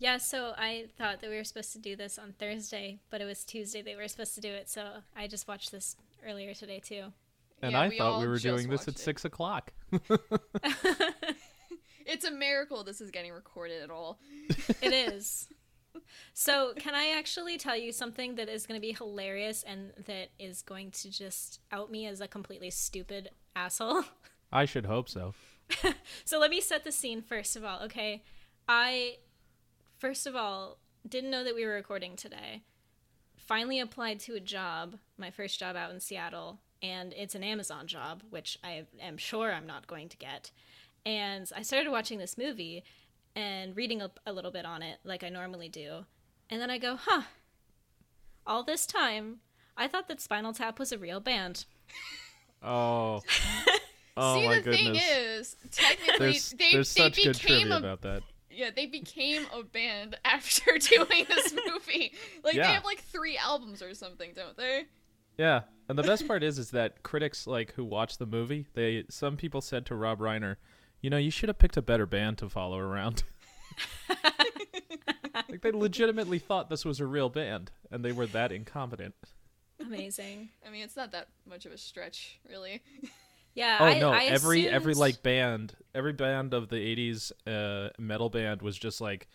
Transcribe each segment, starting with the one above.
Yeah, so I thought that we were supposed to do this on Thursday, but it was Tuesday they were supposed to do it, so I just watched this earlier today too. And Yeah, I we thought we were doing this at it. six o'clock. It's a miracle this is getting recorded at all. It is. So, can I actually tell you something that is going to be hilarious and that is going to just out me as a completely stupid asshole? I should hope so. So, let me set the scene first of all, okay? I, first of all, didn't know that we were recording today. Finally applied to a job, my first job out in Seattle, and it's an Amazon job, which I am sure I'm not going to get. And I started watching this movie and reading a, a little bit on it, like I normally do. And then I go, huh, all this time, I thought that Spinal Tap was a real band. Oh. oh See, my the goodness. thing is, technically, there's they, there's they such good became trivia a about that. Yeah, they became a band after doing this movie. Like Yeah. they have like three albums or something, don't they? Yeah, and the best part is, is that critics like who watched the movie, they some people said to Rob Reiner, you know, you should have picked a better band to follow around. like they legitimately thought this was a real band, and they were that incompetent. Amazing. I mean, it's not that much of a stretch, really. Yeah. Oh I, no, I every every like band, every band of the '80s uh, metal band was just like,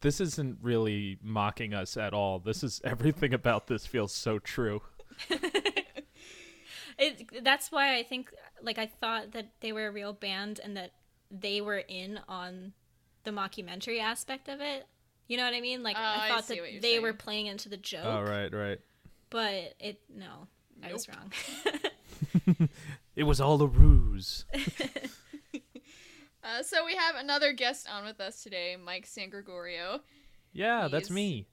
this isn't really mocking us at all. This is everything about this feels so true. It, that's why I think, like, I thought that they were a real band and that they were in on the mockumentary aspect of it. You know what I mean? Like, Oh, I I thought see that what you're they were playing into the joke. Oh right, right. But it, no, I was wrong. It was all a ruse. Uh, so we have another guest on with us today, Mike San Gregorio. Yeah, that's me.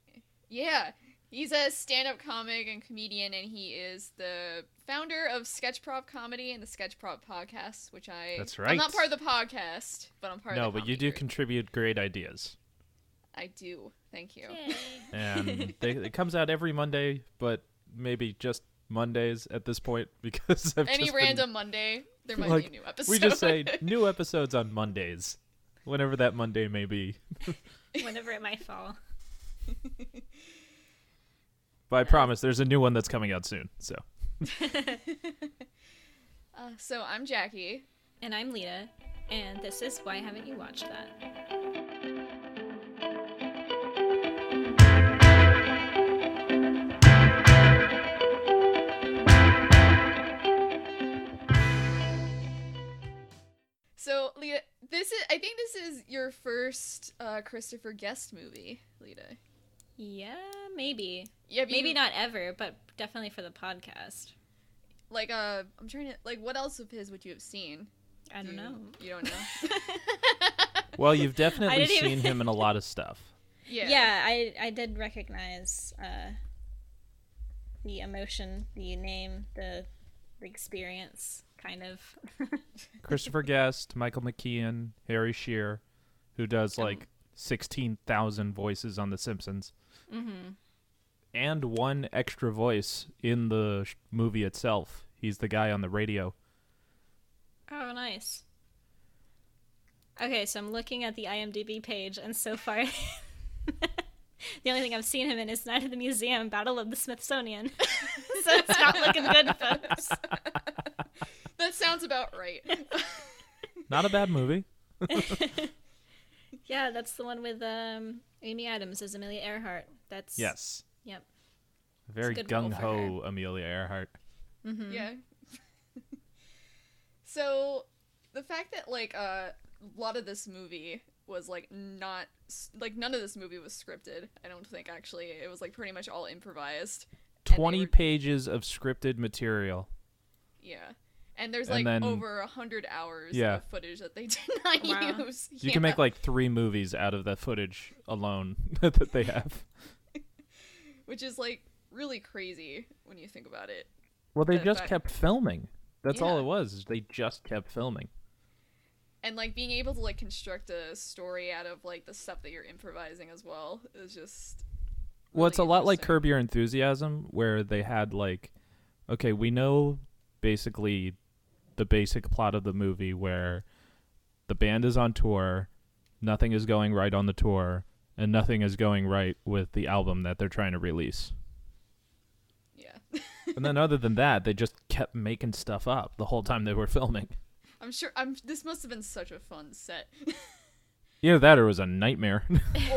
Yeah, he's a stand-up comic and comedian, and he is the founder of Sketch Prop Comedy and the Sketch Prop Podcast, which I That's right. I'm not part of the podcast, but I'm part No, of the podcast. No, but you do group. contribute great ideas. I do. Thank you. Yay. and they, it comes out every Monday, but maybe just Mondays at this point because I've Any just been- random Monday, there might like, be a new episode. we just say new episodes on Mondays, whenever that Monday may be. Whenever it might fall. But I promise, there's a new one that's coming out soon. So Uh, so I'm Jackie. And I'm Lita, and this is Why Haven't You Watched That? This is I think this is your first uh, Christopher Guest movie, Lita. Yeah, maybe. Yeah, Maybe you- not ever, but definitely for the podcast. Like uh, I'm trying to like what else of his would you have seen? I don't You- know. You don't know. well, you've definitely seen even- him in a lot of stuff. yeah. Yeah, I I did recognize uh, the emotion, the name, the, the experience, kind of. Christopher Guest, Michael McKean, Harry Shearer, who does Um, like sixteen thousand voices on The Simpsons. mm-hmm. and one extra voice in the sh- movie itself. He's the guy on the radio. Oh, nice. Okay, so I'm looking at the IMDb page, and so far, the only thing I've seen him in is Night of the Museum, Battle of the Smithsonian. so it's not looking good, folks. That sounds about right. Not a bad movie. Yeah, that's the one with um, Amy Adams as Amelia Earhart. That's Yes. Yep. Very gung ho Amelia Earhart. Mm-hmm. Yeah. so the fact that like uh, a lot of this movie was like not like none of this movie was scripted. I don't think actually it was like pretty much all improvised. 20 were- pages of scripted material. Yeah. And there's And like then- over a hundred hours Yeah. of footage that they did not Wow. use. You Yeah. can make like three movies out of the footage alone that they have. which is like really crazy when you think about it. Well, they The just fact- kept filming. That's all it was. They just kept filming. And like being able to like construct a story out of like the stuff that you're improvising as well is just Well, it's a lot like. Curb Your Enthusiasm, where they had like, okay, we know basically the basic plot of the movie, where the band is on tour, nothing is going right on the tour, and nothing is going right with the album that they're trying to release. Yeah. and then other than that, they just kept making stuff up the whole time they were filming. I'm sure I'm this must have been such a fun set. Either that or it was a nightmare.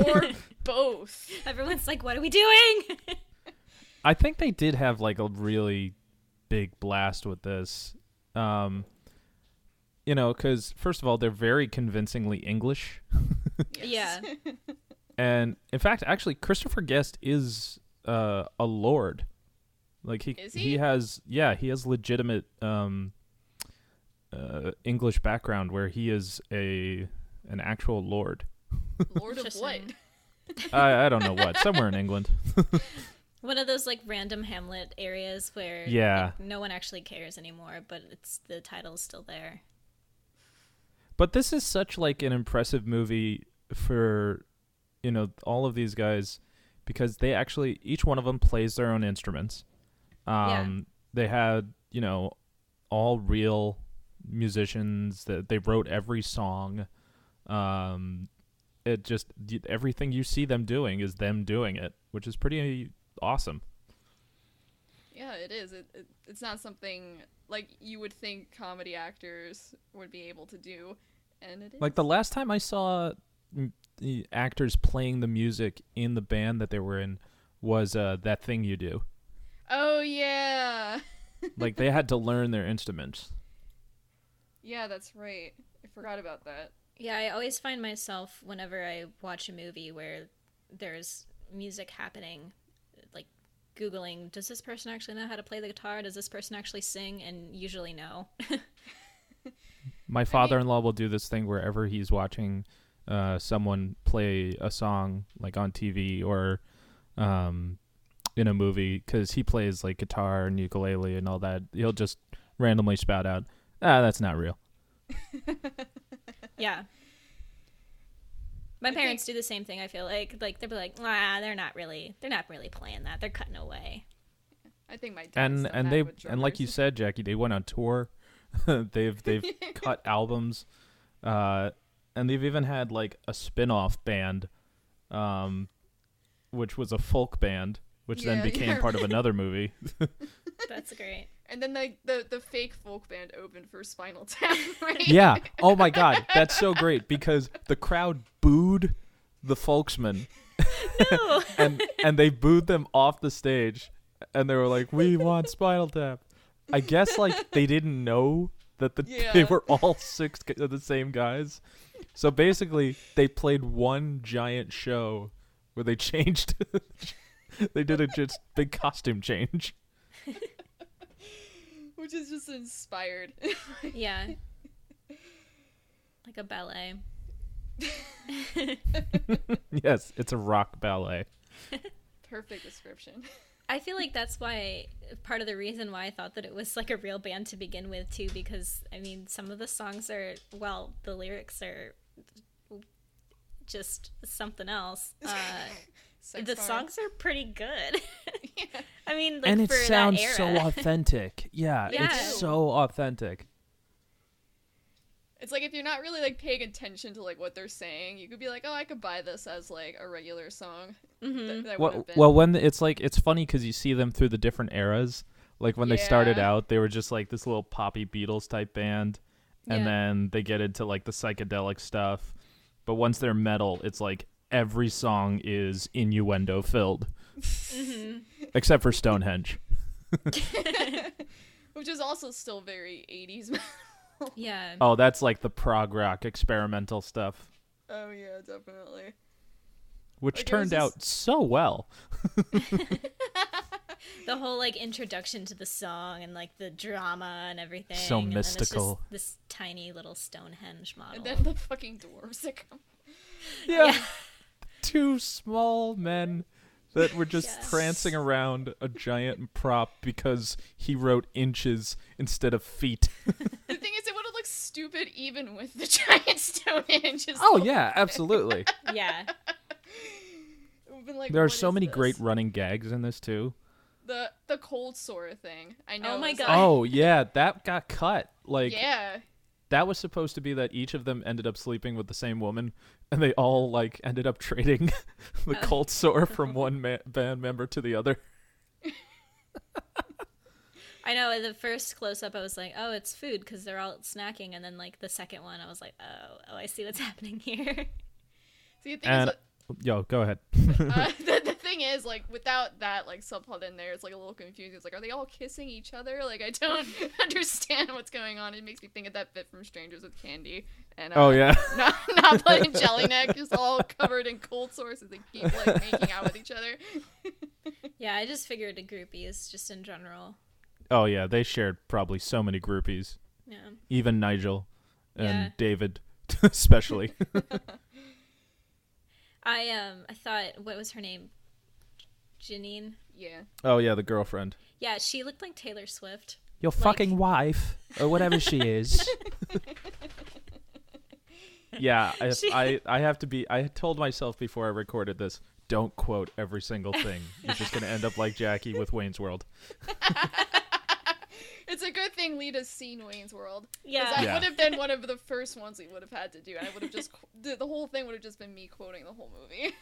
or both. Everyone's like, "What are we doing?" I think they did have like a really big blast with this. Um, you know, because first of all, they're very convincingly English, Yeah. and in fact, actually, Christopher Guest is uh, a lord. Like he Is he? has yeah he has legitimate um, uh, English background where he is a an actual lord. Lord of what? I I don't know what somewhere in England. One of those like random Hamlet areas where Yeah. like, no one actually cares anymore, but it's the title's still there. But this is such like an impressive movie for you know all of these guys because they actually each one of them plays their own instruments. Um they had, you know, all real musicians that they wrote every song. Um it just everything you see them doing is them doing it, which is pretty awesome. Yeah, it is. It, it it's not something like you would think comedy actors would be able to do, and it is. Like the last time I saw the actors playing the music in the band that they were in was uh, that thing you do. Oh yeah. Like they had to learn their instruments. Yeah, that's right. I forgot about that. Yeah, I always find myself whenever I watch a movie where there's music happening, like googling, does this person actually know how to play the guitar? Does this person actually sing? And usually no. My father-in-law will do this thing wherever he's watching uh, someone play a song like on TV or um, in a movie because he plays like guitar and ukulele and all that. He'll just randomly spout out, "Ah, that's not real." yeah. My I parents do the same thing. I feel like like they'll be like, ah, they're not really, they're not really playing that. They're cutting away. I think my dad's and and they and like you said, Jackie, they went on tour. they've they've cut albums, uh, and they've even had like a spin-off band, um, which was a folk band, which then became yeah, part of another movie. That's great. And then the, the the fake folk band opened for Spinal Tap, right? yeah. Oh my God, that's so great because the crowd booed the folksmen, No. and and they booed them off the stage, and they were like, "We want Spinal Tap." I guess like they didn't know that the they were all six of the same guys. So basically, they played one giant show where they changed. they did a just big costume change. Which is just inspired. yeah. Like a ballet. yes, it's a rock ballet. Perfect description. I feel like that's why part of the reason why I thought that it was like a real band to begin with too because I mean some of the songs are well the lyrics are just something else. Uh, Sex the bar. songs are pretty good. Yeah. I mean like and it for sounds that so authentic. Yeah, Yeah. it's so authentic. It's like if you're not really like paying attention to like what they're saying, you could be like, "Oh, I could buy this as like a regular song." Mhm. That, that Well, been. well, when it's like it's funny because you see them through the different eras. Like when they started out, they were just like this little poppy Beatles type band, and Yeah. then they get into like the psychedelic stuff. But once they're metal, it's like every song is innuendo filled, Mhm. except for Stonehenge. which is also still very 80s. Yeah. Oh, that's like the prog rock experimental stuff, oh yeah, definitely. which Like, it was turned out so well. the whole like introduction to the song and like the drama and everything. So and then it's just mystical. this tiny little Stonehenge model. And then the fucking dwarves that come. Yeah. Two small men that were just Yes. prancing around a giant prop because he wrote inches instead of feet. The thing is, it would have looked stupid even with the giant Stonehenge. is Oh yeah, absolutely. yeah. It would've been like, there are so many this?" great running gags in this too. The the cold sore thing. I know. Oh my God. like- Oh yeah, that got cut. Like yeah. That was supposed to be that each of them ended up sleeping with the same woman, and they all like ended up trading the Oh. cold sore from one ma- band member to the other. I know at the first close up, I was like, "Oh, it's food" because they're all snacking, and then like the second one, I was like, "Oh, oh, I see what's happening here." See, the thing And is, yo, go ahead. uh, the, the thing is, like, without that like subplot in there, it's like a little confusing. It's like, are they all kissing each other? Like, I don't understand what's going on. It makes me think of that bit from Strangers with Candy. And uh, oh yeah. not not playing Jellyneck, just all covered in cold sores as they keep like making out with each other. yeah, I just figured the groupies, just in general. Oh yeah. They shared probably so many groupies. Yeah. Even Nigel and Yeah. David, especially. I um, I thought, what was her name? Janine. Yeah. oh yeah, the girlfriend. Yeah, she looked like Taylor Swift. Your Like- fucking wife, or whatever she is. yeah, I, She- I, I have to be. I told myself before I recorded this, don't quote every single thing. You're just gonna end up like Jackie with Wayne's World. It's a good thing Lita's seen Wayne's World. Yeah. that Yeah. would have been one of the first ones we would have had to do. And I would have just the, the whole thing would have just been me quoting the whole movie.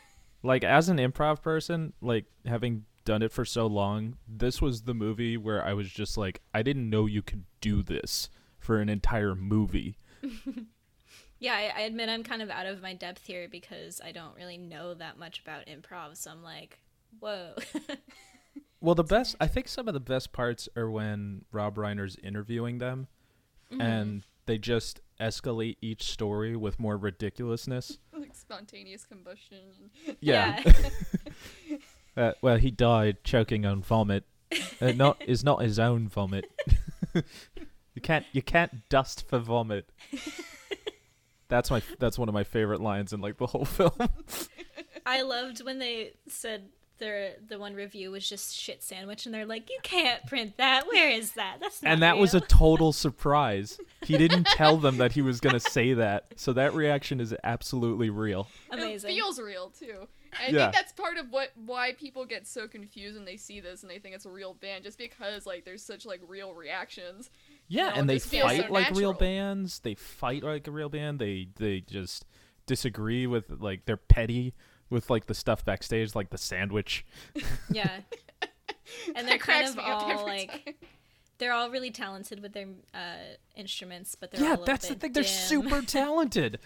Like as an improv person, like having done it for so long, this was the movie where I was just like, I didn't know you could do this for an entire movie. Yeah, I, I admit I'm kind of out of my depth here because I don't really know that much about improv. So I'm like, whoa. Well, the best, I think some of the best parts are when Rob Reiner's interviewing them Mm-hmm. and they just escalate each story with more ridiculousness. like spontaneous combustion. Yeah. uh, well, he died choking on vomit. Uh, not is not his own vomit. you can't you can't dust for vomit. That's my that's one of my favorite lines in like the whole film. I loved when they said their the one review was just shit sandwich, and they're like, "You can't print that. Where is that? That's not and that was a total surprise. He didn't tell them that he was going to say that. So that reaction is absolutely real. amazing." It feels real too. And I Yeah. think that's part of what why people get so confused when they see this and they think it's a real band, just because like there's such like real reactions. Yeah, know, and they this feels so fight like real bands. They fight like a real band. They they just disagree with like they're petty with like the stuff backstage, like the sandwich. yeah, and they're kind of all like time. they're all really talented with their uh, instruments, but they're yeah, all a little that's the bit thing. They're super talented.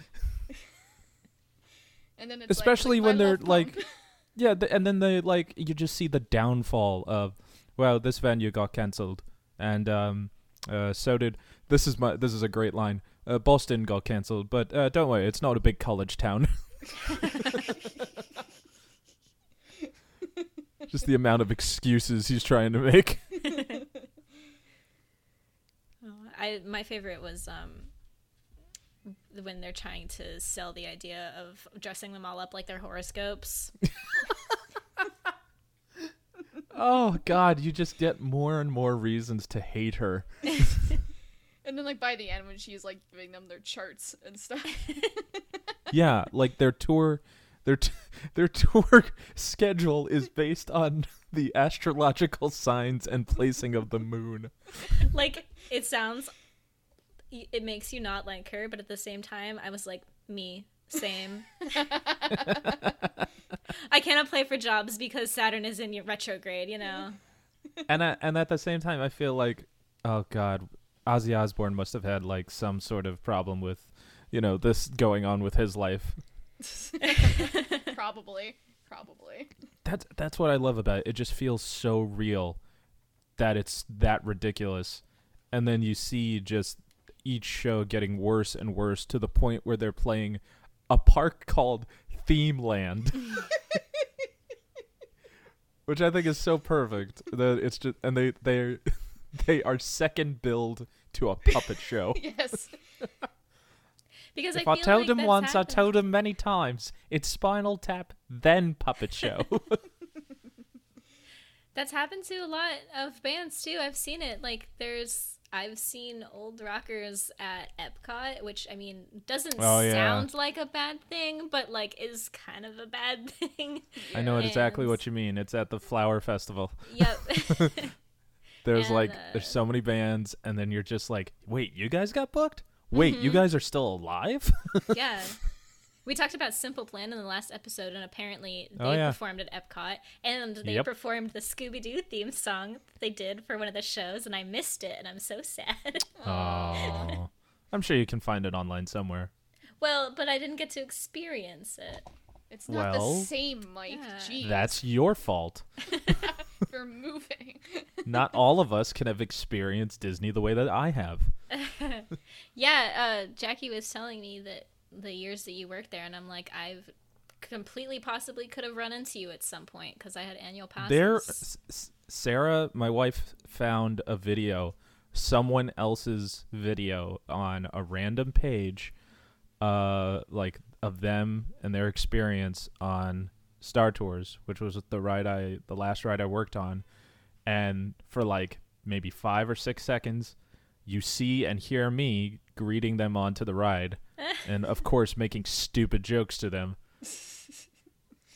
And then it's Especially like, when they're like, punk. yeah, th- and then they like you just see the downfall of, well, this venue got cancelled, and um, uh, so did this is my this is a great line. Uh, Boston got cancelled, but uh, don't worry, it's not a big college town. Just the amount of excuses he's trying to make. Oh, I my favorite was um when they're trying to sell the idea of dressing them all up like their horoscopes. Oh God, you just get more and more reasons to hate her. and then like by the end when she's like giving them their charts and stuff. Yeah, like their tour, their t- their tour schedule is based on the astrological signs and placing of the moon. like it sounds it makes you not like her, but at the same time I was like, me, same. I cannot play for jobs because Saturn is in your retrograde, you know. And I, and at the same time, I feel like, oh God, Ozzy Osbourne must have had like some sort of problem with, you know, this going on with his life. probably. Probably. That's that's what I love about it. It just feels so real that it's that ridiculous. And then you see just each show getting worse and worse to the point where they're playing a park called Theme Land. Which I think is so perfect. That it's just and they they they are second billed to a puppet show. yes. Because if I I, told like him once, happened. I told him many times. It's Spinal Tap, then puppet show. That's happened to a lot of bands too. I've seen it. Like there's I've seen old rockers at Epcot, which I mean doesn't Oh, yeah. sound like a bad thing, but like is kind of a bad thing. I know exactly what you mean. It's at the Flower Festival. yep. There's And, like uh, there's so many bands, and then you're just like, wait, you guys got booked? Wait, you Mhm. guys are still alive? yeah. We talked about Simple Plan in the last episode, and apparently they Oh, yeah. performed at Epcot, and they Yep. performed the Scooby Doo theme song that they did for one of the shows, and I missed it, and I'm so sad. Oh. I'm sure you can find it online somewhere. well, but I didn't get to experience it. It's not Well- the same, Mike. Yeah. Jeez. That's your fault. for moving. Not all of us can have experienced Disney the way that I have. Yeah, uh, Jackie was telling me that the years that you worked there, and I'm like, I've completely possibly could have run into you at some point because I had annual passes. There, S- S- Sarah, my wife, found a video, someone else's video on a random page, uh, like of them and their experience on Star Tours, which was the ride I, the last ride I worked on, and for like maybe five or six seconds, you see and hear me greeting them onto the ride, and of course making stupid jokes to them.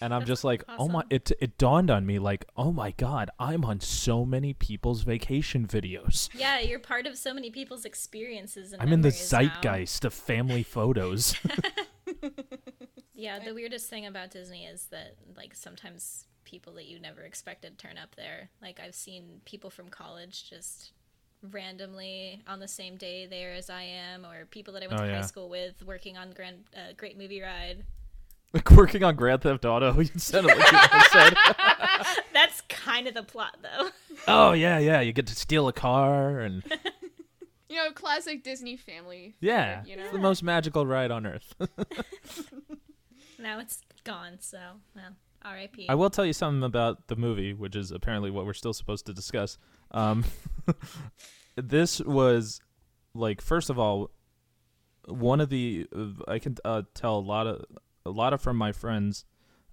And I'm That's just like, oh my! It it dawned on me like, oh my god, I'm on so many people's vacation videos. Yeah, you're part of so many people's experiences. And I'm in the memories now. zeitgeist of family photos. Yeah, the weirdest thing about Disney is that like sometimes people that you never expected turn up there. Like I've seen people from college just randomly on the same day there as I am, or people that I went Oh, to yeah. high school with working on Grand uh, Great Movie Ride. like working on Grand Theft Auto. You said it like you said. That's kind of the plot, though. Oh yeah, yeah. You get to steal a car and You know, classic Disney family. yeah, You know. it's the most magical ride on earth. now it's gone, so well, R.I.P. I will tell you something about the movie, which is apparently what we're still supposed to discuss. Um, this was like, first of all, one of the I can uh, tell a lot of a lot of from my friends.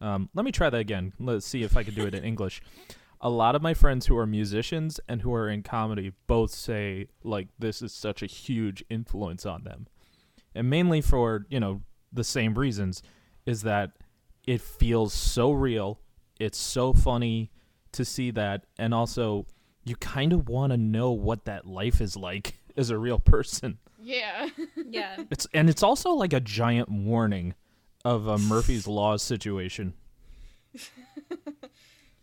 Um, let me try that again. Let's see if I can do it in English. A lot of my friends who are musicians and who are in comedy both say like this is such a huge influence on them, and mainly for you know the same reasons, is that it feels so real. It's so funny to see that, and also you kind of want to know what that life is like as a real person. Yeah. yeah, It's and it's also like a giant warning of a Murphy's Law situation.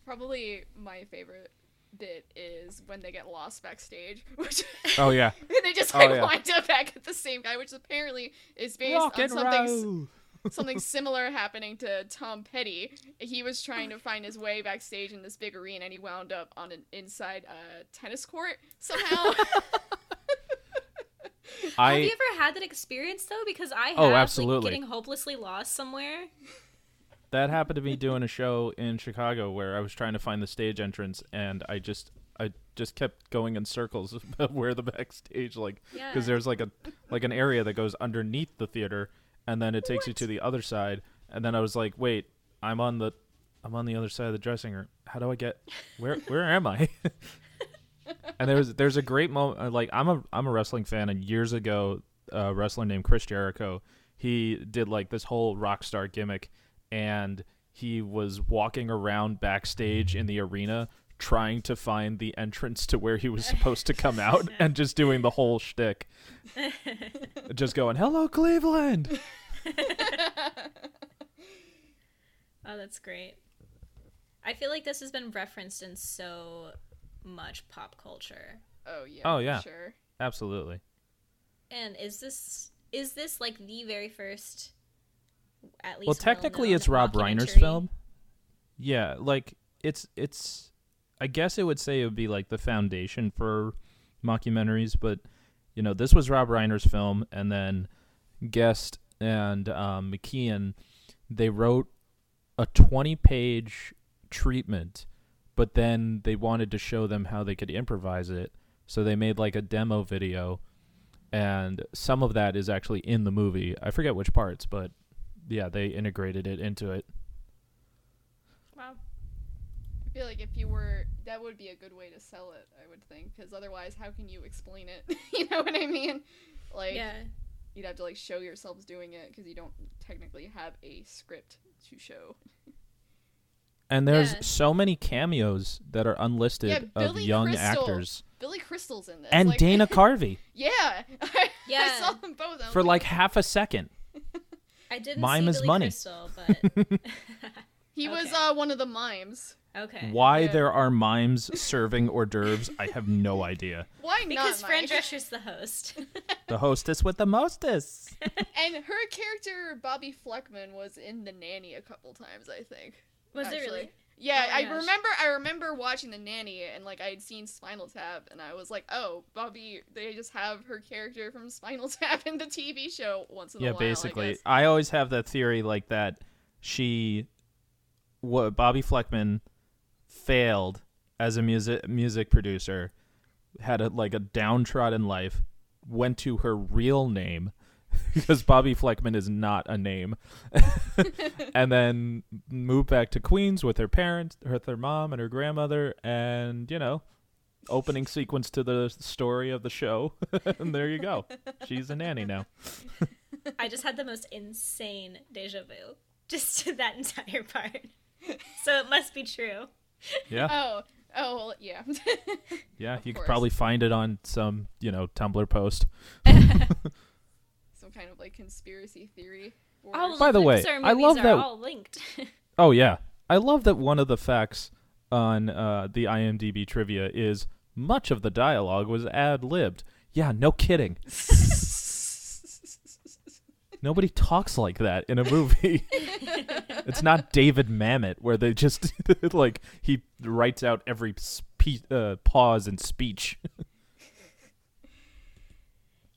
Probably my favorite bit is when they get lost backstage, which Oh yeah, and they just Oh, like yeah. wind up back at the same guy, which apparently is based on something s- something similar happening to Tom Petty. He was trying to find his way backstage in this big arena, and he wound up on an inside uh, tennis court somehow. I have you ever had that experience though? Because I have. Oh, like, absolutely. getting hopelessly lost somewhere. That happened to me doing a show in Chicago where I was trying to find the stage entrance and I just I just kept going in circles about where the backstage like Yeah. because there's like a like an area that goes underneath the theater and then it takes you to the other side. And then I was like wait I'm on the I'm on the other side of the dressing room. How do I get where where am I? And there's there's a great moment uh, like I'm a I'm a wrestling fan and years ago a wrestler named Chris Jericho he did like this whole rock star gimmick and he was walking around backstage in the arena trying to find the entrance to where he was supposed to come out and just doing the whole shtick. just going, Hello Cleveland. Oh, that's great. I feel like this has been referenced in so much pop culture. oh yeah. Oh, yeah. Sure. Absolutely. And is this is this like the very first at least Well technically it's Rob Reiner's film. Yeah, like it's it's I guess it would say it would be like the foundation for mockumentaries, but you know, this was Rob Reiner's film and then Guest and um, McKean they wrote a 20 page treatment, but then they wanted to show them how they could improvise it. So they made like a demo video and some of that is actually in the movie. I forget which parts, but yeah, they integrated it into it. Wow. I feel like if you were, that would be a good way to sell it. I would think, because otherwise, how can you explain it? you know what I mean? Like, Yeah. you'd have to like show yourselves doing it because you don't technically have a script to show. And there's Yeah. so many cameos that are unlisted Yeah, of Billy young Crystal. actors. Billy Crystal's in this, And like- Dana Carvey. Yeah, Yeah. I saw them both. I was for like half a second. I didn't Mime see is Billy money. Crystal, but he was uh one of the mimes. okay. Why Yeah. there are mimes serving hors d'oeuvres, I have no idea. Why Because not? Fran Drescher's the host. The hostess with the mostess. and her character Bobbi Flekman was in the nanny a couple times. I think. Was it really? Yeah, Oh I gosh. remember. I remember watching the nanny, and like I had seen Spinal Tap, and I was like, "Oh, Bobbi, they just have her character from Spinal Tap in the TV show once in yeah, a while." Yeah, basically. I. I always have that theory like that she what Bobbi Flekman failed as a music music producer, had a like a downtrodden life, went to her real name because Bobbi Flekman is not a name. and then moved back to Queens with her parents, with her mom and her grandmother and, you know, opening sequence to the story of the show. and there you go. She's a nanny now. I just had the most insane deja vu. Just to that entire part. So it must be true. Yeah. Oh, oh, well, yeah. Yeah, Of you could probably find it on some, you know, Tumblr post. Some kind of like conspiracy theory. All By the way, I love that- all linked. Oh yeah, I love that one of the facts on uh, the IMDb trivia is much of the dialogue was ad libbed. Yeah, no kidding. Nobody talks like that in a movie. it's not David Mamet where they just like he writes out every spe- uh, pause in speech.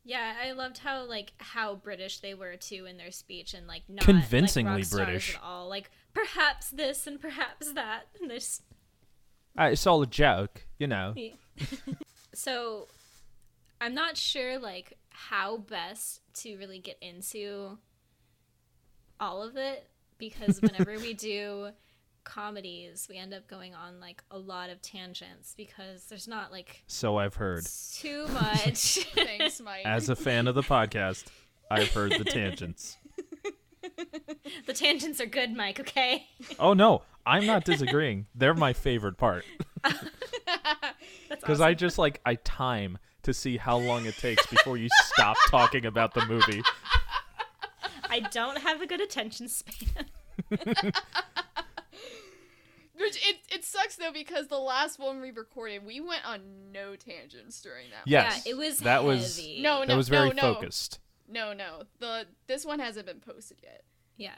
Yeah, I loved how like how British they were too in their speech and like not Convincingly like, British. at all. Like perhaps this and perhaps that. And there's Uh, it's all a joke, you know. so I'm not sure like how best to really get into all of it because whenever we do comedies, we end up going on like a lot of tangents because there's not like So I've heard. too much. Thanks, Mike. As a fan of the podcast, I've heard the tangents. the tangents are good, Mike, okay? Oh no, I'm not disagreeing. They're my favorite part That's because I just like I time to see how long it takes before you stop talking about the movie. I don't have a good attention span. Which it, it sucks though because the last one we recorded, we went on no tangents during that. Yes, yeah, it was that was no, No, that was very no, no. focused. No, no. The this one hasn't been posted yet. Yeah.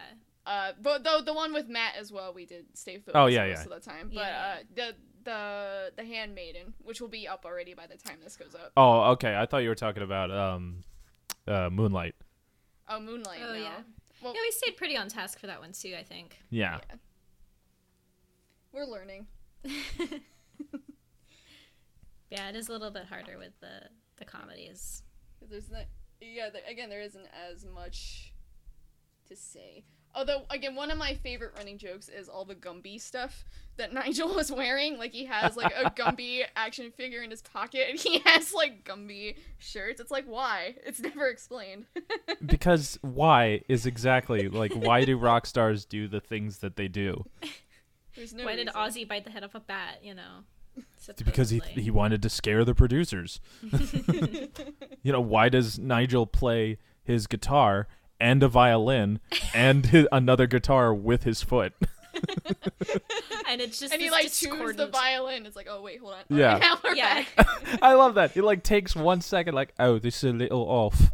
Uh, but the the one with Matt as well, we did stay focused. Oh, yeah, most yeah. of the time. But Yeah. uh, the the the Handmaiden, which will be up already by the time this goes up. Oh, okay. I thought you were talking about um, uh, Moonlight. Oh, Moonlight. Oh no. yeah. Well, Yeah, we stayed pretty on task for that one too, I think. Yeah. yeah. We're learning. Yeah, it is a little bit harder with the the comedies. There's not. Yeah. There, again, there isn't as much to say. Although, again, one of my favorite running jokes is all the Gumby stuff that Nigel was wearing. Like, he has, like, a Gumby action figure in his pocket, and he has, like, Gumby shirts. It's like, why? It's never explained. Because why is exactly like why do rock stars do the things that they do? There's no Why did reason. Ozzy bite the head off a bat, you know? Because he he wanted to scare the producers. you know, why does Nigel play his guitar and a violin and hi another guitar with his foot? and it's just And he, this like, tunes the violin. It's like, oh, wait, hold on. Yeah. Alright, Yeah. I love that. He like takes one second, like, oh, this is a little off.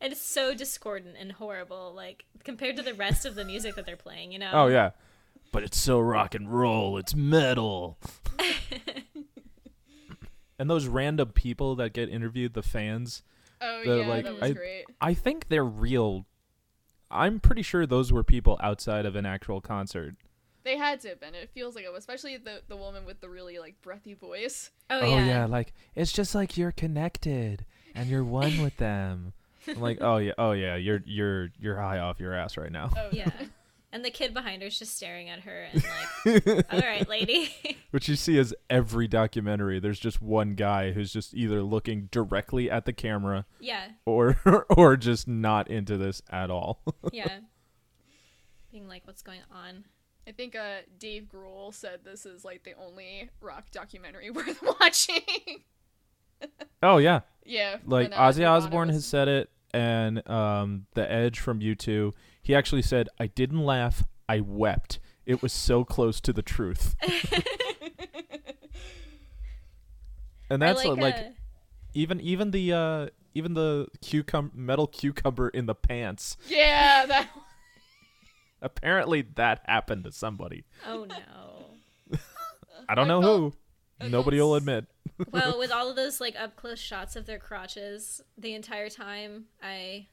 And it's so discordant and horrible, like compared to the rest of the music that they're playing, you know? Oh yeah, but it's so rock and roll. It's metal. and those random people that get interviewed, the fans, Oh, The, yeah, like, that was I- great. I think they're real. I'm pretty sure those were people outside of an actual concert. They had to have been. It feels like it, especially the the woman with the really like breathy voice. Oh, oh yeah. like it's just like you're connected and you're one with them. I'm like, oh yeah, oh yeah, you're you're you're high off your ass right now. Oh, Yeah. And the kid behind her is just staring at her and like, all right, lady. Which you see is every documentary. There's just one guy who's just either looking directly at the camera yeah, or or just not into this at all. yeah. Being like, what's going on? I think uh, Dave Grohl said this is like the only rock documentary worth watching. oh yeah, Yeah. Like uh, Ozzy Osbourne has said it, and um, the Edge from U2, he actually said, "I didn't laugh, I wept. It was so close to the truth." And that's like, like a- even even the uh even the cucum metal cucumber in the pants. Yeah, that. Apparently that happened to somebody. oh no. I don't I know felt- who. Nobody will admit. well, with all of those like up close shots of their crotches the entire time, I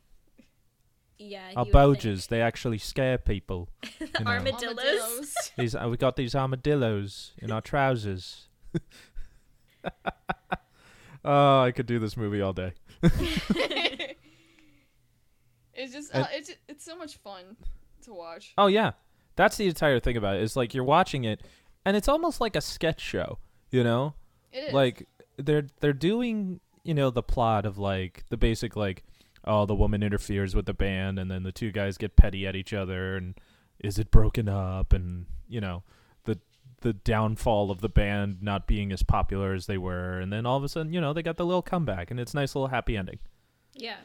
yeah. you would think- Arboges, they actually scare people. you know. Armadillos. These uh, we got these armadillos in our trousers. oh, I could do this movie all day. it's just uh, it's it's so much fun to watch. Oh yeah, that's the entire thing about it. Is like you're watching it, and it's almost like a sketch show. You know, It is. Like they're they're doing you know the plot of like the basic like oh the woman interferes with the band and then the two guys get petty at each other and is it broken up? And you know the the downfall of the band not being as popular as they were. And then all of a sudden you know they got the little comeback and it's a nice little happy ending. Yeah.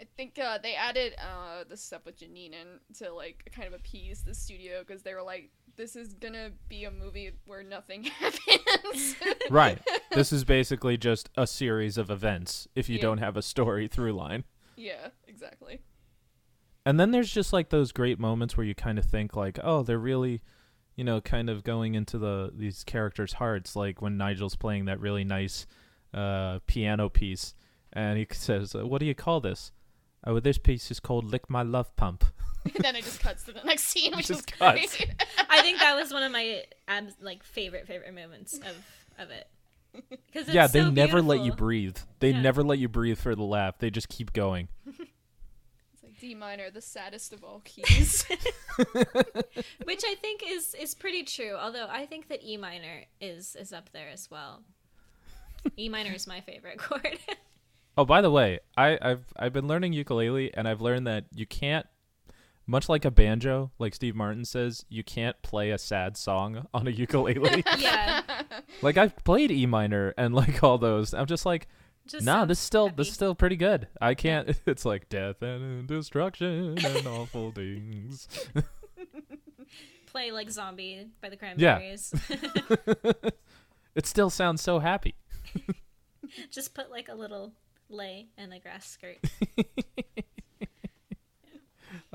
I think uh, they added uh, the stuff with Janine in to like kind of appease the studio because they were like, "This is gonna be a movie where nothing happens." right this is basically just a series of events if you Yeah. don't have a story through line yeah, exactly. And then there's just like those great moments where you kind of think like, oh, they're really, you know, kind of going into the these characters' hearts. Like when Nigel's playing that really nice uh, piano piece, and he says, "What do you call this?" Oh, this piece is called "Lick My Love Pump." And then it just cuts to the next scene, which is Just cuts. great. I think that was one of my abs- like favorite favorite moments of of it. Because yeah, they never let you breathe. They Yeah. never let you breathe for the laugh. They just keep going. It's like D minor, the saddest of all keys. which I think is is pretty true. Although I think that E minor is is up there as well. E minor is my favorite chord. Oh, by the way, I, I've I've been learning ukulele, and I've learned that you can't, much like a banjo, like Steve Martin says, you can't play a sad song on a ukulele. yeah, like I've played E minor and like all those. I'm just like, just nah, sounds this still happy. this is still pretty good. I can't. It's like death and destruction and awful things. play like zombie by the Yeah. Cranberries. it still sounds so happy. just put like a little lei and a grass skirt.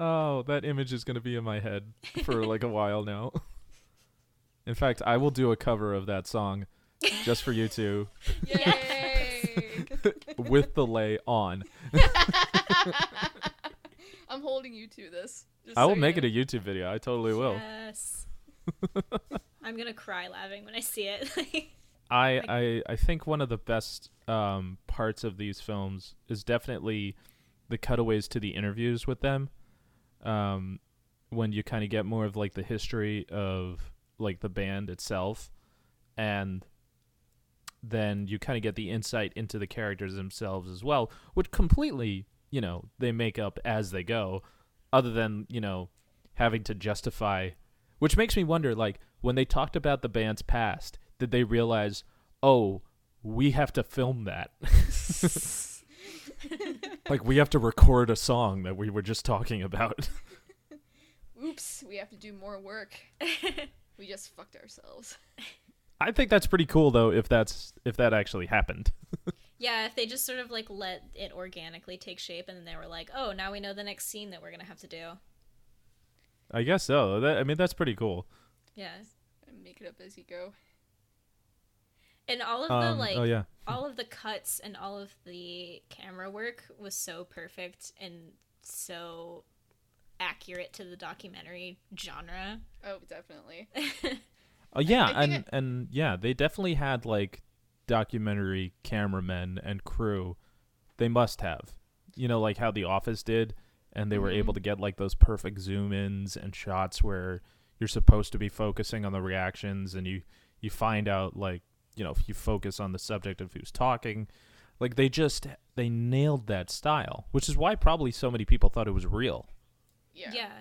Oh, that image is gonna be in my head for like a while now. In fact, I will do a cover of that song just for you two Yay! with the lei on. I'm holding you to this. just I so will you make it a YouTube video. I totally will. Yes. I'm gonna cry laughing when I see it. I, I I think one of the best um, parts of these films is definitely the cutaways to the interviews with them. Um, when you kind of get more of like the history of like the band itself, and then you kind of get the insight into the characters themselves as well, which completely you know they make up as they go, other than you know having to justify. Which makes me wonder, like when they talked about the band's past, did they realize, oh, we have to film that? like we have to record a song that we were just talking about. Oops, we have to do more work. we just fucked ourselves. I think that's pretty cool though if that's if that actually happened. yeah, if they just sort of like let it organically take shape, and then they were like, "Oh, now we know the next scene that we're gonna have to do." I guess so. That, I mean that's pretty cool. Yeah, And make it up as you go. And all of Um, the like, oh yeah. all of the cuts and all of the camera work was so perfect and so accurate to the documentary genre. Oh, definitely. Oh yeah, I think and and yeah, they definitely had like documentary cameramen and crew. They must have. You know, like how The Office did, and they were Mhm. able to get like those perfect zoom ins and shots where you're supposed to be focusing on the reactions and you you find out like, you know, if you focus on the subject of who's talking, like they just they nailed that style, which is why probably so many people thought it was real. Yeah. yeah.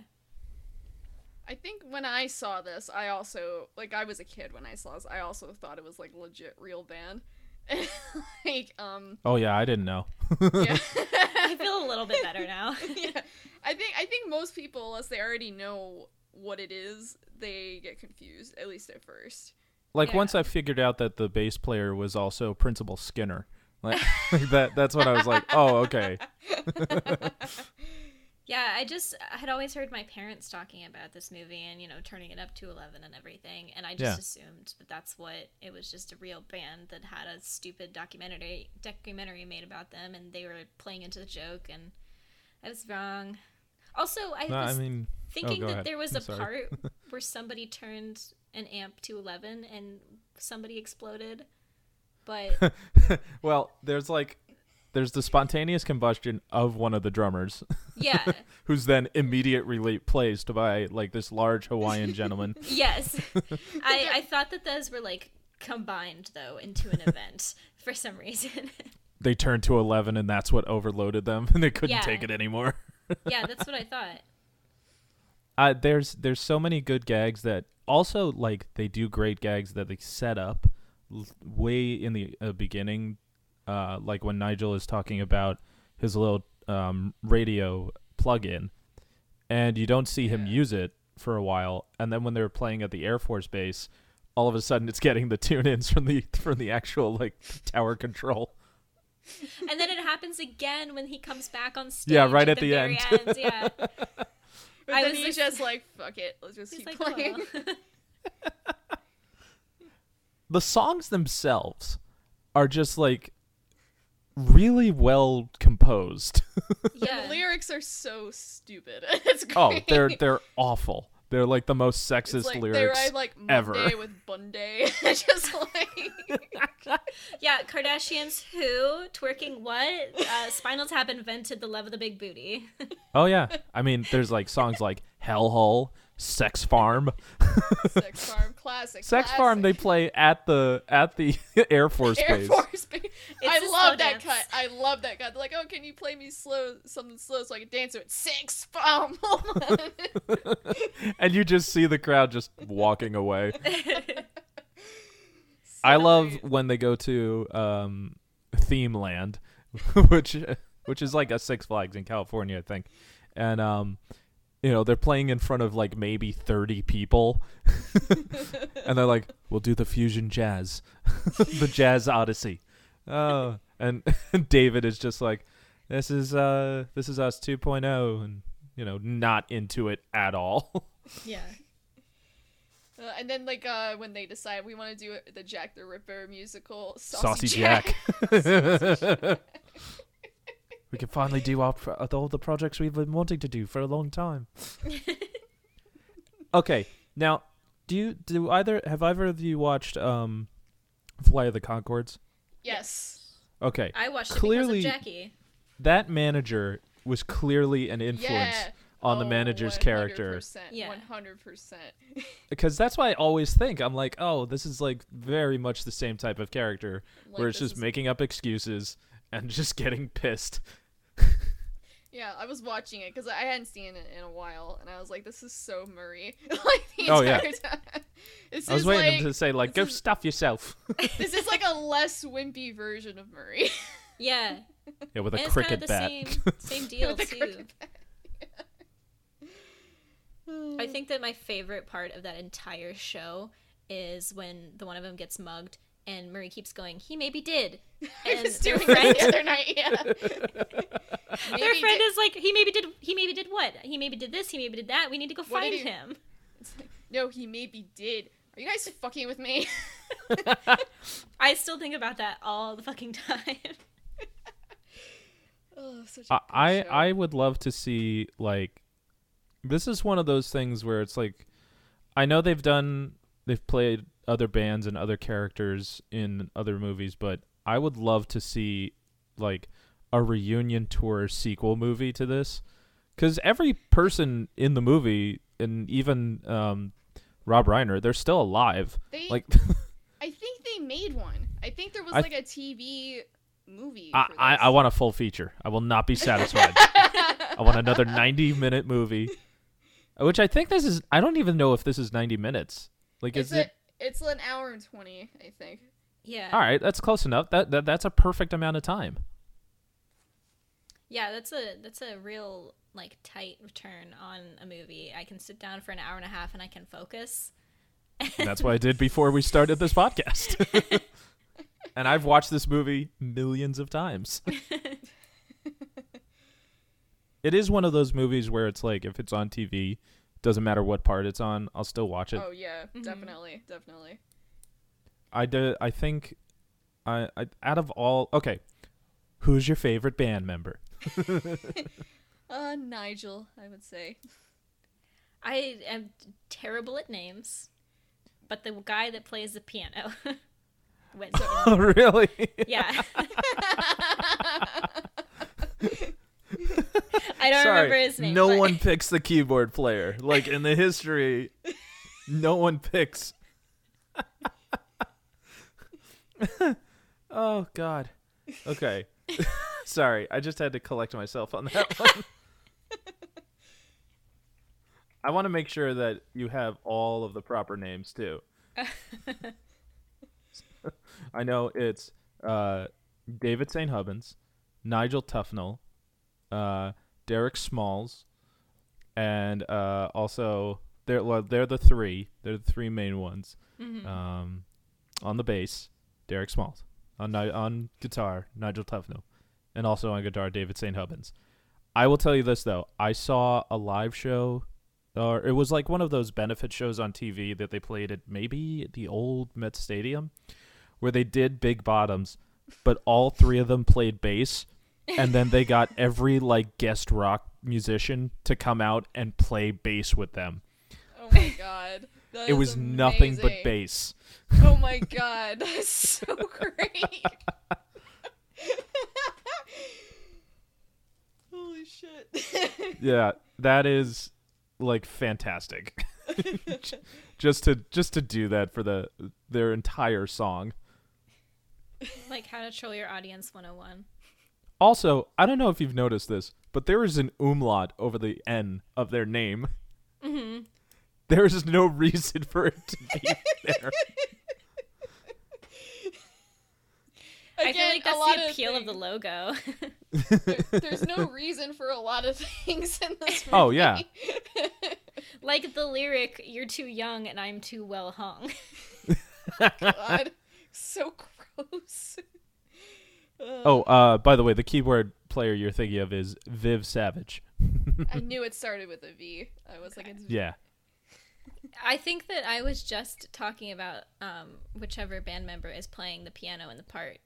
I think when I saw this, I also like I was a kid when I saw this. I also thought it was like legit real band. like um Oh yeah, I didn't know. yeah. I feel a little bit better now. yeah. I think I think most people unless they already know what it is, they get confused at least at first. Like Yeah. once I figured out that the bass player was also Principal Skinner. Like, like that that's when I was like, "Oh, okay." Yeah, I just I had always heard my parents talking about this movie and you know turning it up to eleven and everything, and I just Yeah. assumed that that's what it was just a real band that had a stupid documentary documentary made about them, and they were playing into the joke, and I was wrong. Also, I No, I was mean, oh, thinking go that ahead. there was I'm a sorry. part where somebody turned an amp to eleven and somebody exploded, but well, there's like there's the spontaneous combustion of one of the drummers yeah, who's then immediately replaced by like this large Hawaiian gentleman. Yes. I, I thought that those were like combined though into an event for some reason. They turned to 11 and that's what overloaded them and they couldn't Yeah. take it anymore. Yeah, that's what I thought. Uh, there's there's so many good gags that also like they do great gags that they set up l- way in the uh, beginning uh, like when Nigel is talking about his little um, radio plug-in and you don't see him use it for a while and then when they're playing at the Air Force base all of a sudden it's getting the tune-ins from the from the actual like tower control And then it happens again when he comes back on stage. Yeah, right at the, the end. end. Yeah. But I then was he's just- just like, fuck it, let's just keep like, playing. "Oh." the songs themselves are just like really well composed. yeah. The lyrics are so stupid. It's great. oh, they're they're awful. They're like the most It's sexist like, They lyrics. ride like ever. Monday with Bunday. just like Yeah, Kardashians who twerking what? Uh, Spinal Tap invented the love of the big booty. oh yeah, I mean, there's like songs like Hellhole, Sex Farm, Sex Farm classic. Sex Farm. They play at the at the Air Force Air base. Force Base. I a slow love that dance. cut. I love that cut. They're like, oh, can you play me slow, something slow so I can dance to it? Sex farm. And you just see the crowd just walking away. I love when they go to um, Theme Land, which which is like a Six Flags in California, I think, and um, you know they're playing in front of like maybe thirty people, and they're like, "We'll do the fusion jazz, the jazz odyssey," oh, and David is just like, "This is uh, this is us 2.0," and you know, not into it at all. yeah. Uh, and then like uh, when they decide we want to do the Jack the Ripper musical, Saucy Saucy, Jack. Jack. We can finally do our pro- all the projects we've been wanting to do for a long time. okay, now do you do either have either of you watched um, Flight of the Conchords? yes. Okay, I watched Clearly- it of Jackie. that manager was clearly an influence Yeah. on the Oh, manager's character 100%, Yeah. 100%. because that's why I always think I'm like, oh, this is like very much the same type of character Like, where it's just is- making up excuses and just getting pissed. Yeah, I was watching it because I hadn't seen it in a while, and I was like, "This is so Murray." like the Oh, yeah. time. This I was is waiting like him to say like, go is- stuff yourself. this is like a less wimpy version of Murray. Yeah. yeah, with a and it's kind cricket of the bat. same same deal too. cricket I think that my favorite part of that entire show is when the one of them gets mugged and Murray keeps going, he maybe did. I And was their doing that friend, the other night. Yeah. their friend di- is like, he maybe did he maybe did what? He maybe did this, he maybe did that. We need to go What find he- him. It's like, no, he maybe did. Are you guys fucking with me? I still think about that all the fucking time. oh, such a I I, show. I would love to see like this is one of those things where it's like I know they've done they've played other bands and other characters in other movies, but I would love to see like a reunion tour sequel movie to this cuz every person in the movie and even um Rob Reiner, they're still alive. They, Like I think they made one. I think there was I- like a TV movie. I, I. I want a full feature. I will not be satisfied. I want another 90 minute movie. Which I think this is I don't even know if this is 90 minutes. Like is a, it It's an hour and twenty, I think. Yeah. All right, that's close enough. That, that that's a perfect amount of time. Yeah, that's a that's a real like tight return on a movie. I can sit down for an hour and a half and I can focus. And that's what I did before we started this podcast. and I've watched this movie millions of times. it is one of those movies where it's like if it's on TV, doesn't matter what part it's on, I'll still watch it. Oh yeah, Mhm. definitely, definitely. I did. I think, I, I out of all, okay, who's your favorite band member? Uh, Nigel, I would say. I am terrible at names, but the guy that plays the piano wins. Oh, really? yeah. I don't Sorry, remember his name. No but- one picks the keyboard player. Like in the history, no one picks. oh God. Okay. Sorry, I just had to collect myself on that one. I want to make sure that you have all of the proper names too. I know it's uh, David St. Hubbins, Nigel Tufnel, uh, Derek Smalls, and uh, also they're well, they're the three. They're the three main ones. Mhm. Um, on the bass, Derek Smalls. On on guitar, Nigel Tufnel, and also on guitar, David St. Hubbins. I will tell you this though, I saw a live show, or it was like one of those benefit shows on TV that they played at maybe the old Met Stadium, where they did Big Bottoms, but all three of them played bass, and then they got every like guest rock musician to come out and play bass with them. Oh my god. That it is was nothing but bass. Oh my god, that's so great. Holy shit. Yeah, that is like fantastic. Just to just to do that for the their entire song. like how to troll your audience 101. Also, I don't know if you've noticed this, but there is an umlaut over the N of their name. Mm-hmm. There is no reason for it to be there. I feel Again, like a that's lot the appeal of the logo. there- There's no reason for a lot of things in this movie. Oh, yeah. like the lyric, "You're too young and I'm too well hung." God, so gross. Oh, uh, by the way, the keyboard player you're thinking of is Viv Savage. I knew it started with a V. I was like, it's Yeah. I think that I was just talking about um, whichever band member is playing the piano in the part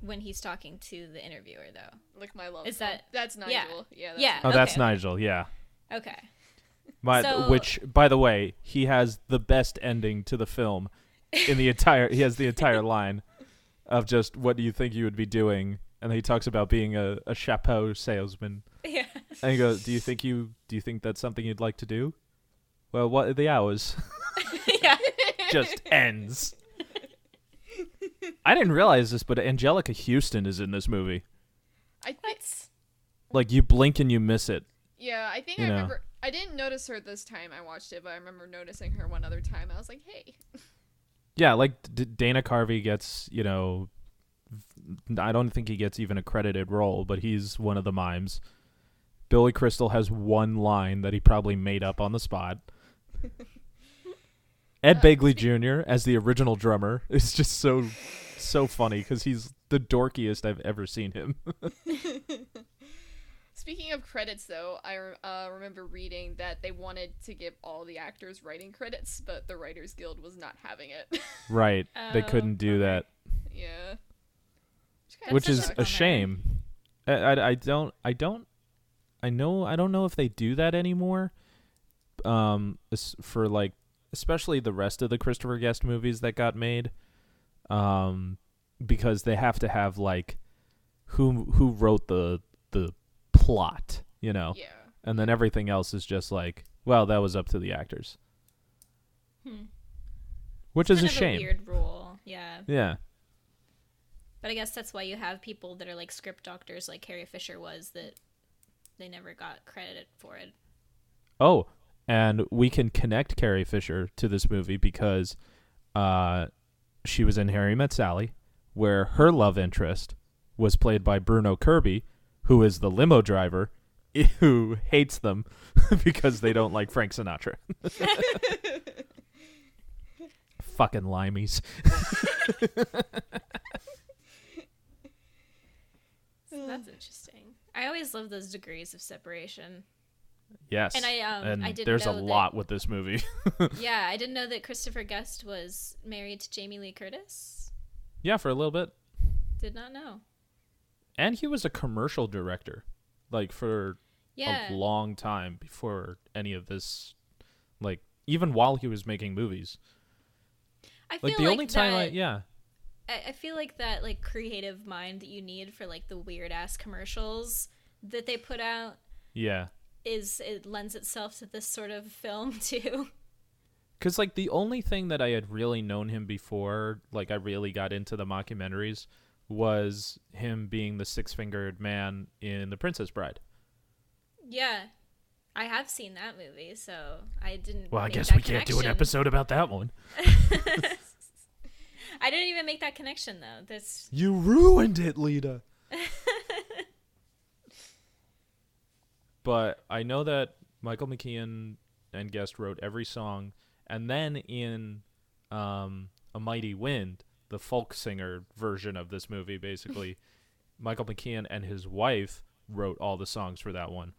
when he's talking to the interviewer, though. like my love. Is song. that- that's yeah. Nigel? Yeah. that's Yeah. Oh, that's Okay. Nigel. Yeah. Okay. My, So- which, by the way, he has the best ending to the film in the entire. he has the entire line of just what do you think you would be doing, and he talks about being a, a chapeau salesman, Yeah. and he goes, "Do you think you do you think that's something you'd like to do?" Well, what are the hours? yeah. just ends. I didn't realize this, but Anjelica Huston is in this movie. I think. What? Like you blink and you miss it. Yeah, I think You I know. remember. I didn't notice her this time I watched it, but I remember noticing her one other time. I was like, hey. Yeah, like D- Dana Carvey gets, you know, I don't think he gets even a credited role, but he's one of the mimes. Billy Crystal has one line that he probably made up on the spot. Ed Begley Jr. as the original drummer is just so so funny because he's the dorkiest I've ever seen him. Speaking of credits, though, I re- uh, remember reading that they wanted to give all the actors writing credits, but the Writers Guild was not having it. right, they Oh, couldn't do bummer. that. yeah. kinda which is a bummer. shame. I, I, I don't I don't I know I don't know if they do that anymore. Um, for like especially the rest of the Christopher Guest movies that got made, um, because they have to have like who who wrote the the plot, you know, Yeah. and then everything else is just like well that was up to the actors, Hmm. which is Kind a shame. weird rule. Yeah. Yeah. But I guess that's why you have people that are like script doctors, like Carrie Fisher was, that they never got credited for it. Oh, and we can connect Carrie Fisher to this movie because uh, she was in Harry Met Sally, where her love interest was played by Bruno Kirby, who is the limo driver who hates them because they don't like Frank Sinatra. Fucking limeys. That's interesting. I always love those degrees of separation. Yes. And I, um, and I didn't there's a that- lot with this movie. Yeah, I didn't know that Christopher Guest was married to Jamie Lee Curtis. yeah, for a little bit. Did not know. And he was a commercial director, like for Yeah. a long time before any of this, like even while he was making movies. I feel Like the like only time I yeah I, I feel like that like creative mind that you need for like the weird ass commercials that they put out yeah is it lends itself to this sort of film too. because like the only thing that I had really known him before, like I really got into the mockumentaries, was him being the six fingered man in The Princess Bride. yeah. I have seen that movie, so I didn't Well, I guess we can't do an episode about that one. I didn't even make that connection though. This You ruined it, Lita. but I know that Michael McKean and Guest wrote every song, and then in um, A Mighty Wind, the folk singer version of this movie, basically, Michael McKean and his wife wrote all the songs for that one.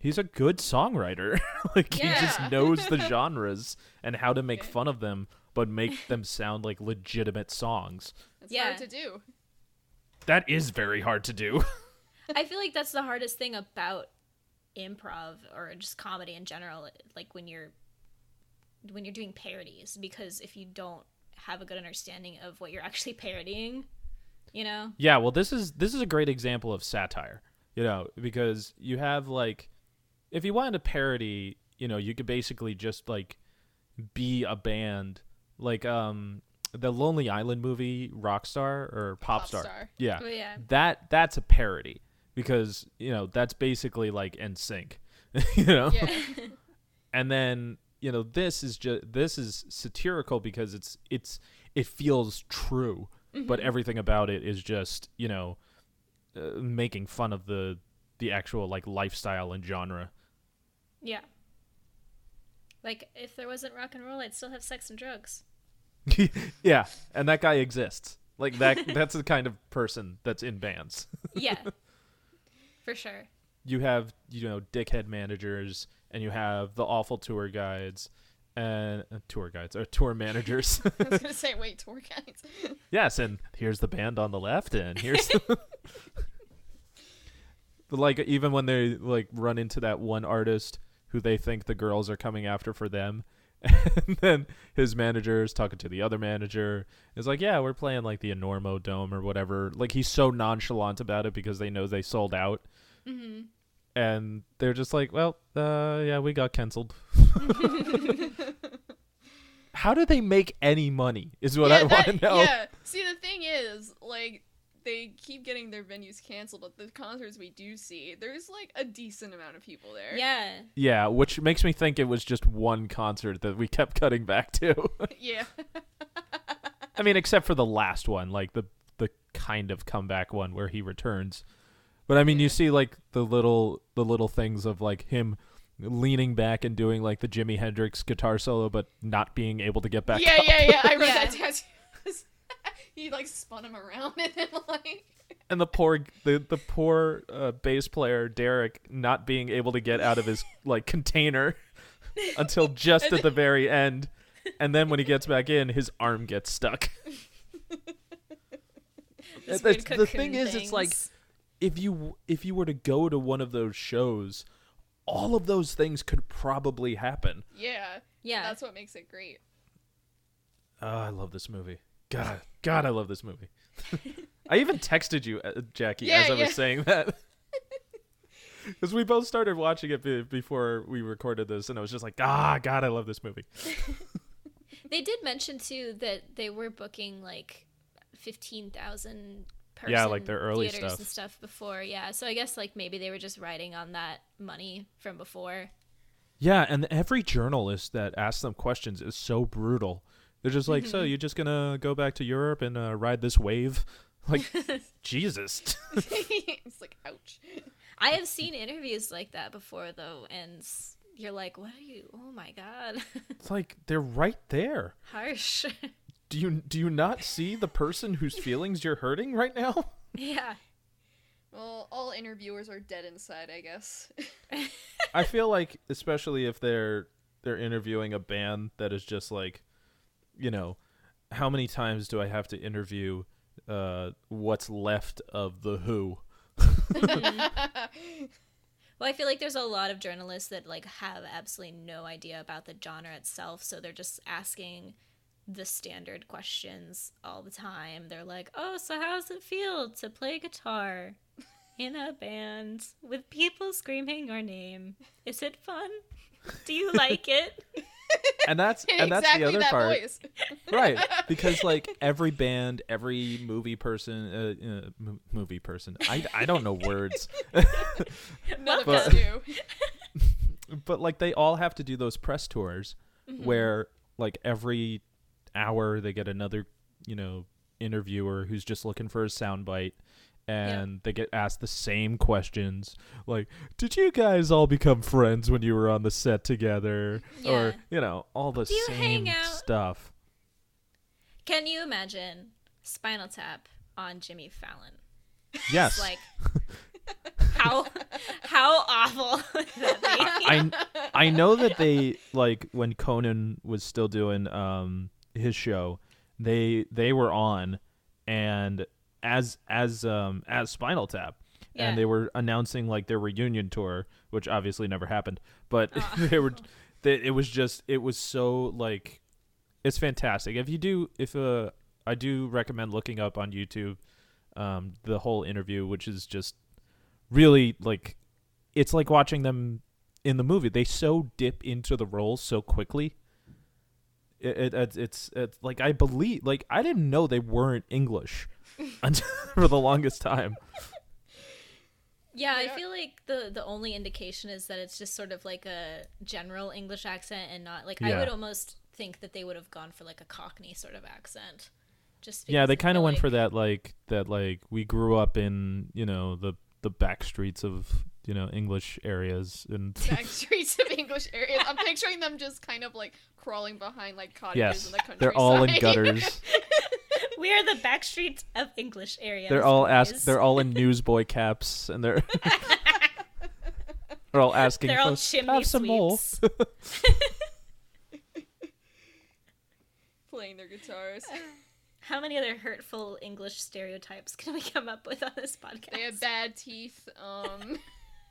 He's a good songwriter. like he just knows the genres and how to make Okay. fun of them, but make them sound like legitimate songs. It's Yeah. hard to do. That is very hard to do. I feel like that's the hardest thing about improv or just comedy in general like when you're when you're doing parodies because if you don't have a good understanding of what you're actually parodying, you know? yeah, well this is this is a great example of satire. You know, because you have like if you wanted to parody, you know, you could basically just like be a band like um the Lonely Island movie Rockstar or Popstar. Popstar. Yeah. Oh yeah. That that's a parody because, you know, that's basically like NSYNC. you know? Yeah. and then you know this is just this is satirical because it's it's it feels true but everything about it is just you know uh, making fun of the the actual like lifestyle and genre Yeah. Like if there wasn't rock and roll, I'd still have sex and drugs. yeah and that guy exists like that that's the kind of person that's in bands Yeah. For sure. you have you know dickhead managers and you have the awful tour guides and uh, tour guides or tour managers I was gonna say, wait, tour guides. Yes, and here's the band on the left, and here's but like even when they like run into that one artist who they think the girls are coming after for them, and then his manager is talking to the other manager. Is like, yeah, we're playing like the Enormo Dome or whatever. Like he's so nonchalant about it because they know they sold out, Mm-hmm. And they're just like, well, uh, yeah, we got canceled. How do they make any money? Is what yeah, I want to know. Yeah. See, the thing is, like, they keep getting their venues canceled, but the concerts we do see, there's like a decent amount of people there. Yeah. Yeah, which makes me think it was just one concert that we kept cutting back to. Yeah. I mean, except for the last one, like the the kind of comeback one where he returns. But I mean, you see like the little the little things of like him leaning back and doing like the Jimi Hendrix guitar solo, but not being able to get back yeah, up. yeah, yeah. I read Yeah. that tattoo. he like spun him around and then like. And the poor the the poor uh, bass player Derek not being able to get out of his like container until just at the very end. And then when he gets back in, his arm gets stuck. This the thing cocoon is, it's like things. If you if you were to go to one of those shows, all of those things could probably happen. Yeah. Yeah. That's what makes it great. Oh, I love this movie. God, God, I love this movie. I even texted you, uh, Jackie, Yeah, as I yeah. was saying that. Because we both started watching it be- before we recorded this, and I was just like, ah, God, I love this movie. They did mention too that they were booking like fifteen thousand person Yeah, like their early theaters stuff. and stuff before. Yeah, so I guess like maybe they were just riding on that money from before. Yeah, and every journalist that asks them questions is so brutal They're just like, so you're just gonna go back to Europe and uh, ride this wave? Like, Jesus. it's like ouch. I have seen interviews like that before, though, and you're like, "What are you? Oh my god, It's like they're right there. harsh." Do you do you not see the person whose feelings you're hurting right now? yeah, Well, all interviewers are dead inside, I guess. I feel like especially if they're they're interviewing a band that is just like, you know, how many times do I have to interview uh what's left of the Who? Well, I feel like there's a lot of journalists that like have absolutely no idea about the genre itself, so they're just asking the standard questions all the time. They're like, "Oh, so how does it feel to play guitar in a band with people screaming your name? Is it fun? Do you like it?" And that's and that's exactly the other that part. voice. right because like every band every movie person uh, uh, mo- movie person I, I don't know words None of us do. but like they all have to do those press tours Mm-hmm. where like every hour they get another you know interviewer who's just looking for a soundbite and they get asked the same questions like did you guys all become friends when you were on the set together Yeah. or you know all the Do same stuff Can you imagine Spinal Tap on Jimmy Fallon? yes Like how how awful that be? I I know that they like when Conan was still doing um his show, they they were on and as as um as Spinal Tap Yeah. and they were announcing like their reunion tour, which obviously never happened, but Aw. they were they, it was just it was so like it's fantastic. If you do if uh I do recommend looking up on YouTube um the whole interview which is just really like it's like watching them in the movie. They so dip into the roles so quickly. It, it, it's it's it's like I believe like I didn't know they weren't English until for the longest time. Yeah, I feel like the the only indication is that it's just sort of like a general English accent and not like I would almost think that they would have gone for like a Cockney sort of accent. Just Yeah, they kind of went like- for that like that like we grew up in you know the the back streets of you know English areas and back streets of English areas. I'm picturing them just kind of like crawling behind like cottages yes, in the countryside. they're all in gutters. We are the back streets of English areas. they're all boys. ask they're all in newsboy caps and they're they're all asking They're all for chimney have some more. sweeps. playing their guitars. How many other hurtful English stereotypes can we come up with on this podcast? They have bad teeth. Um,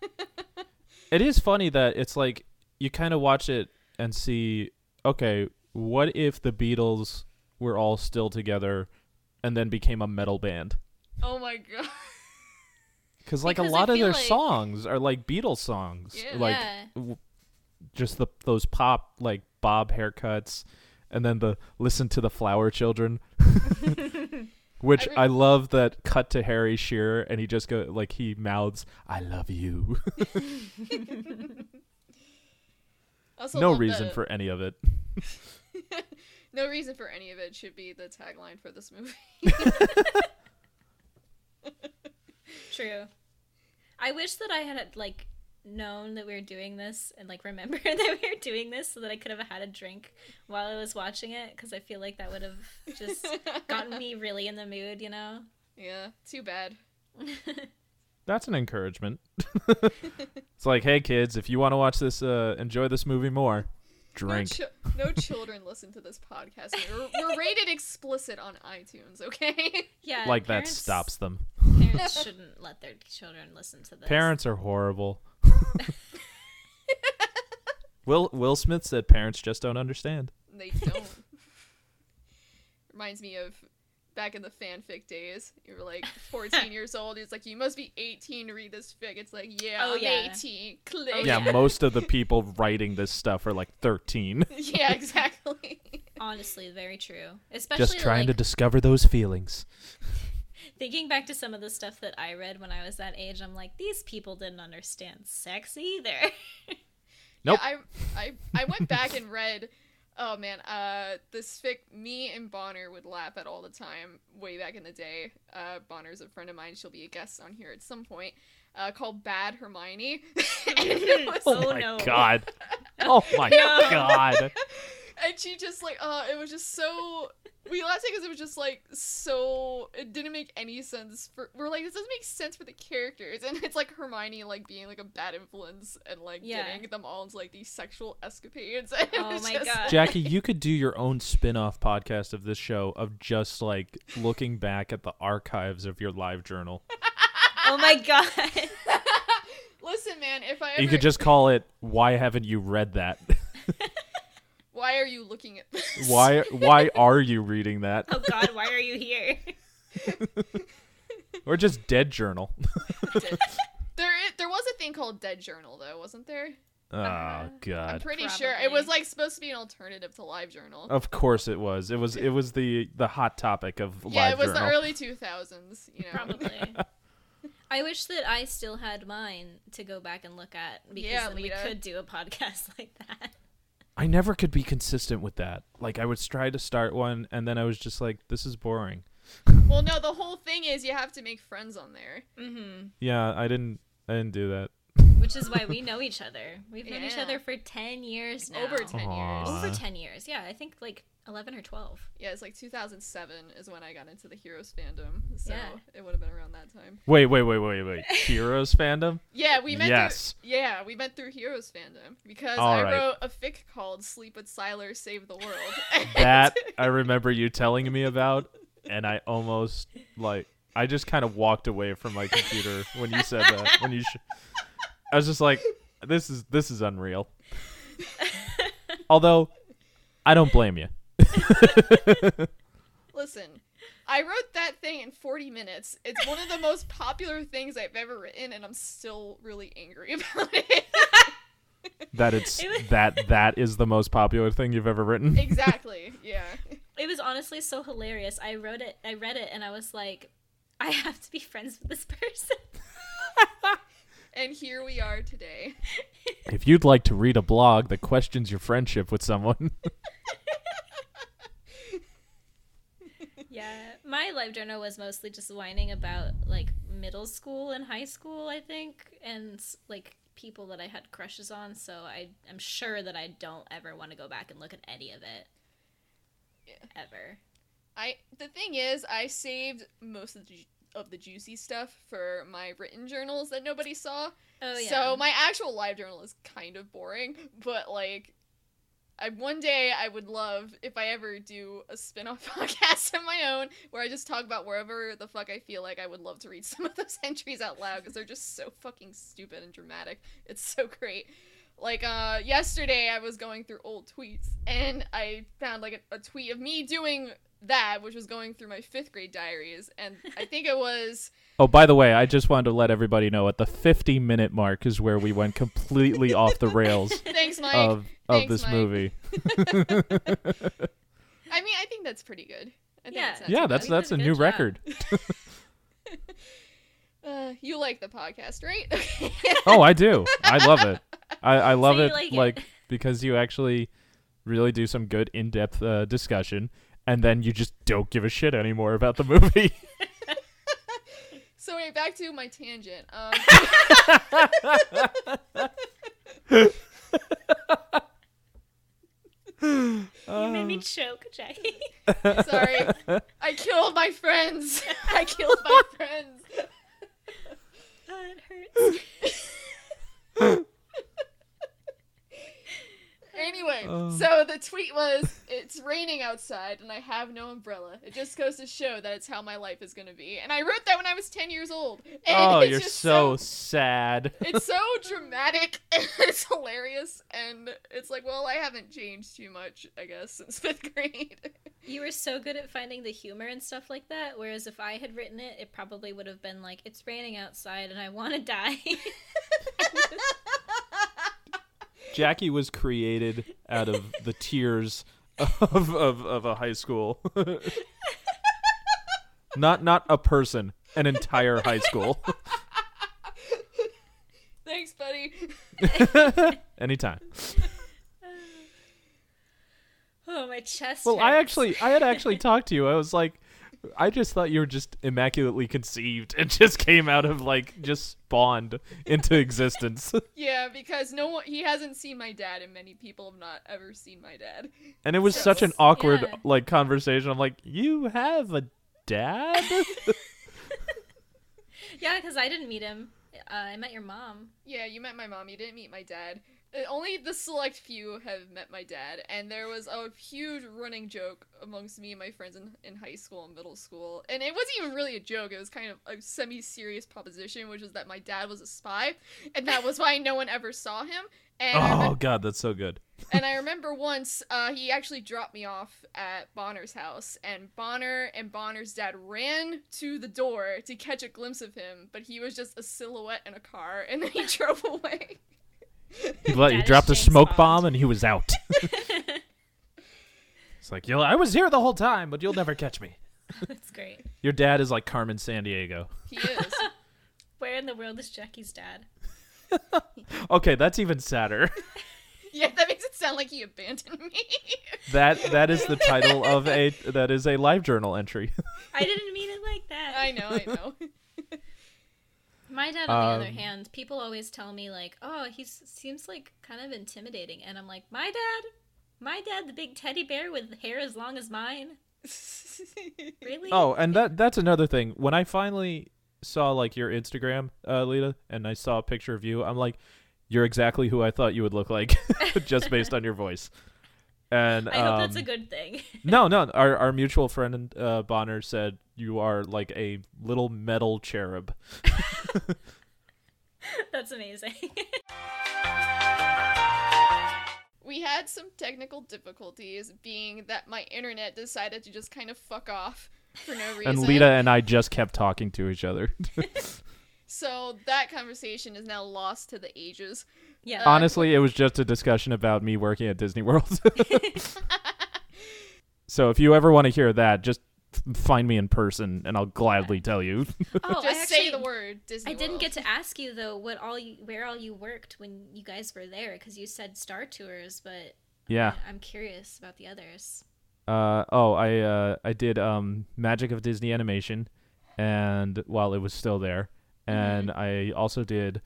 It is funny that it's like you kind of watch it and see, okay, what if the Beatles were all still together and then became a metal band? oh my god. Cuz like a Because I lot of their like- songs are like Beatles songs. Yeah. Like yeah. w- just the those pop like bob haircuts and then the listen to the flower children. Which I re- I love that cut to Harry Shearer and he just go like he mouths I love you. Also no reason the- for any of it. no reason for any of it should be the tagline for this movie. True. I wish that I had like known that we were doing this and like remember that we were doing this so that I could have had a drink while I was watching it because I feel like that would have just gotten me really in the mood, you know. yeah, too bad. That's an encouragement. it's like, hey kids, if you want to watch this, uh, enjoy this movie more, drink. No, chi- no children listen to this podcast. We're, we're rated explicit on iTunes, okay? Yeah, like parents- that stops them. Parents shouldn't let their children listen to this. Parents are horrible. Will Will Smith said parents just don't understand. they don't. Reminds me of back in the fanfic days. You were like 14 years old. It's like, you must be 18 to read this fic. It's like, yeah, Oh, I'm yeah. 18. Click. Oh, yeah, yeah. most of the people writing this stuff are like 13, yeah, exactly. Honestly, very true. Especially just trying to discover those feelings. Thinking back to some of the stuff that I read when I was that age. I'm like, these people didn't understand sex either. Nope. Yeah, I, I, I went back and read Oh man, uh, this fic me and Bonner would laugh at all the time way back in the day. Uh, Bonner's a friend of mine; she'll be a guest on here at some point. Uh, called Bad Hermione. was Oh, Oh, my no. god. Oh my No. god. And she just like uh it was just so we laughed because it was just like so it didn't make any sense for we're like this doesn't make sense for the characters and it's like hermione like being like a bad influence and like Yeah. getting them all into like these sexual escapades and Oh my just- God. Jackie, you could do your own spin-off podcast of this show of just like looking back at the archives of your live journal. Oh my god. listen man if i ever You could just call it why haven't you read that? Why are you looking at this why why are you reading that? Oh god, why are you here? Or just dead journal. there there was a thing called dead journal though wasn't there Oh uh, god. i'm god. pretty sure it was like supposed to be an alternative to live journal Of course it was. It was it was the the hot topic of yeah live journal. Yeah, it was journal. the early 2000s you know Probably. I wish that I still had mine to go back and look at because Yeah, then we could do a podcast like that. I never could be consistent with that. Like I would try to start one and then I was just like this is boring. Well, no, the whole thing is you have to make friends on there. Mm-hmm. Yeah, I didn't I didn't do that. Which is why we know each other. We've known each other for ten years now. Over 10 years. Over ten years. Yeah, I think like eleven or twelve. Yeah, it's like 2007 is when I got into the Heroes fandom. So Yeah. it would have been around that time. Wait, wait, wait, wait, wait. Heroes fandom? Yeah, we met Yes. through Yeah, we met through Heroes fandom because All I right. wrote a fic called Sleep with Sylar Save the World. That I remember you telling me about and I almost like I just kind of walked away from my computer when you said that. When you sh- I was just like this is this is unreal. Although I don't blame you. Listen, I wrote that thing in 40 minutes. It's one of the most popular things I've ever written and I'm still really angry about it. That it's that that is the most popular thing you've ever written. exactly. Yeah. It was honestly so hilarious. I wrote it I read it and I was like, I have to be friends with this person. And here we are today. If you'd like to read a blog that questions your friendship with someone, Yeah, my live journal was mostly just whining about like middle school and high school, I think, and like people that I had crushes on. So I am sure that I don't ever want to go back and look at any of it. Yeah. Ever. I the thing is, I saved most of the ju- of the juicy stuff for my written journals that nobody saw. Oh yeah. So my actual live journal is kind of boring, but like I one day I would love if I ever do a spin-off podcast of my own where I just talk about wherever the fuck I feel like I would love to read some of those entries out loud because they're just so fucking stupid and dramatic. It's so great. Like uh yesterday I was going through old tweets and I found like a, a tweet of me doing that which was going through my 5th grade diaries and I think it was Oh, by the way, I just wanted to let everybody know at the 50 minute mark is where we went completely off the rails thanks Mike. of of Thanks, this Mike. movie. I mean, I think that's pretty good. I think Yeah. that's Yeah, that's that's a a new job. record. Uh, you like the podcast, right? Oh, I do. I love it. I, I love you it like like, because you actually really do some good in-depth uh, discussion and then you just don't give a shit anymore about the movie. so wait, back to my tangent. Um, you made me choke, Jackie. sorry, I killed my friends. I killed my friends. oh, it hurts. Anyway, Oh. so the tweet was, "It's raining outside and I have no umbrella. It just goes to show that it's how my life is gonna be." And I wrote that when I was ten years old. And oh, it's you're just so sad. it's so dramatic and it's hilarious and it's like well i haven't changed too much i guess since fifth grade You were so good at finding the humor and stuff like that. Whereas if I had written it, it probably would have been like, "It's raining outside and I want to die." Jackie was created out of the tears of, of, of a high school. not not a person, an entire high school. thanks buddy Anytime. Oh, my chest. Well, I actually, I had actually talked to you. I was like, I just thought you were just immaculately conceived and just came out of like just spawned into existence. Yeah, because no one he hasn't seen my dad, and many people have not ever seen my dad. And it was such an awkward yeah. like conversation. I'm like, you have a dad? Yeah, because I didn't meet him. Uh, I met your mom. Yeah, you met my mom. You didn't meet my dad. Uh, Only the select few have met my dad, and there was a huge running joke amongst me and my friends in, in high school and middle school. And it wasn't even really a joke, it was kind of a semi serious proposition, which was that my dad was a spy, and that was why no one ever saw him. And, oh god, that's so good. and I remember once uh, he actually dropped me off at Bonner's house, and Bonner and Bonner's dad ran to the door to catch a glimpse of him, but he was just a silhouette in a car, and then he drove away. He, let, he dropped a James smoke Bond. bomb and he was out. it's like, yo, I was here the whole time, but you'll never catch me. That's great. Your dad is like Carmen Sandiego. He is. Where in the world is Jackie's dad? Okay, that's even sadder. Yeah, that makes it sound like he abandoned me. that that is the title of a that is a live journal entry. I didn't mean it like that. I know, I know. My dad, on the other Um, hand, people always tell me like, "Oh, he seems like kind of intimidating," and I'm like, "My dad, my dad, the big teddy bear with hair as long as mine, really?" Oh, and that that's another thing. When I finally saw like your Instagram, uh, Lita, and I saw a picture of you, I'm like, you're exactly who I thought you would look like, just based on your voice. And I hope that's a um, good thing. no, no, our our mutual friend uh, Bonner said you are like a little metal cherub. that's amazing. we had some technical difficulties, being that my internet decided to just kind of fuck off for no reason. And Lita and I just kept talking to each other. So that conversation is now lost to the ages. yeah. Uh, Honestly, it was just a discussion about me working at Disney World. so if you ever want to hear that, just f- find me in person, and I'll gladly tell you. oh, just I actually, say the word Disney I didn't World. get to ask you though what all you where all you worked when you guys were there because you said Star Tours, but yeah. I'm curious about the others. Uh, oh, I uh, I did um, Magic of Disney Animation, and while it was still there, and I also did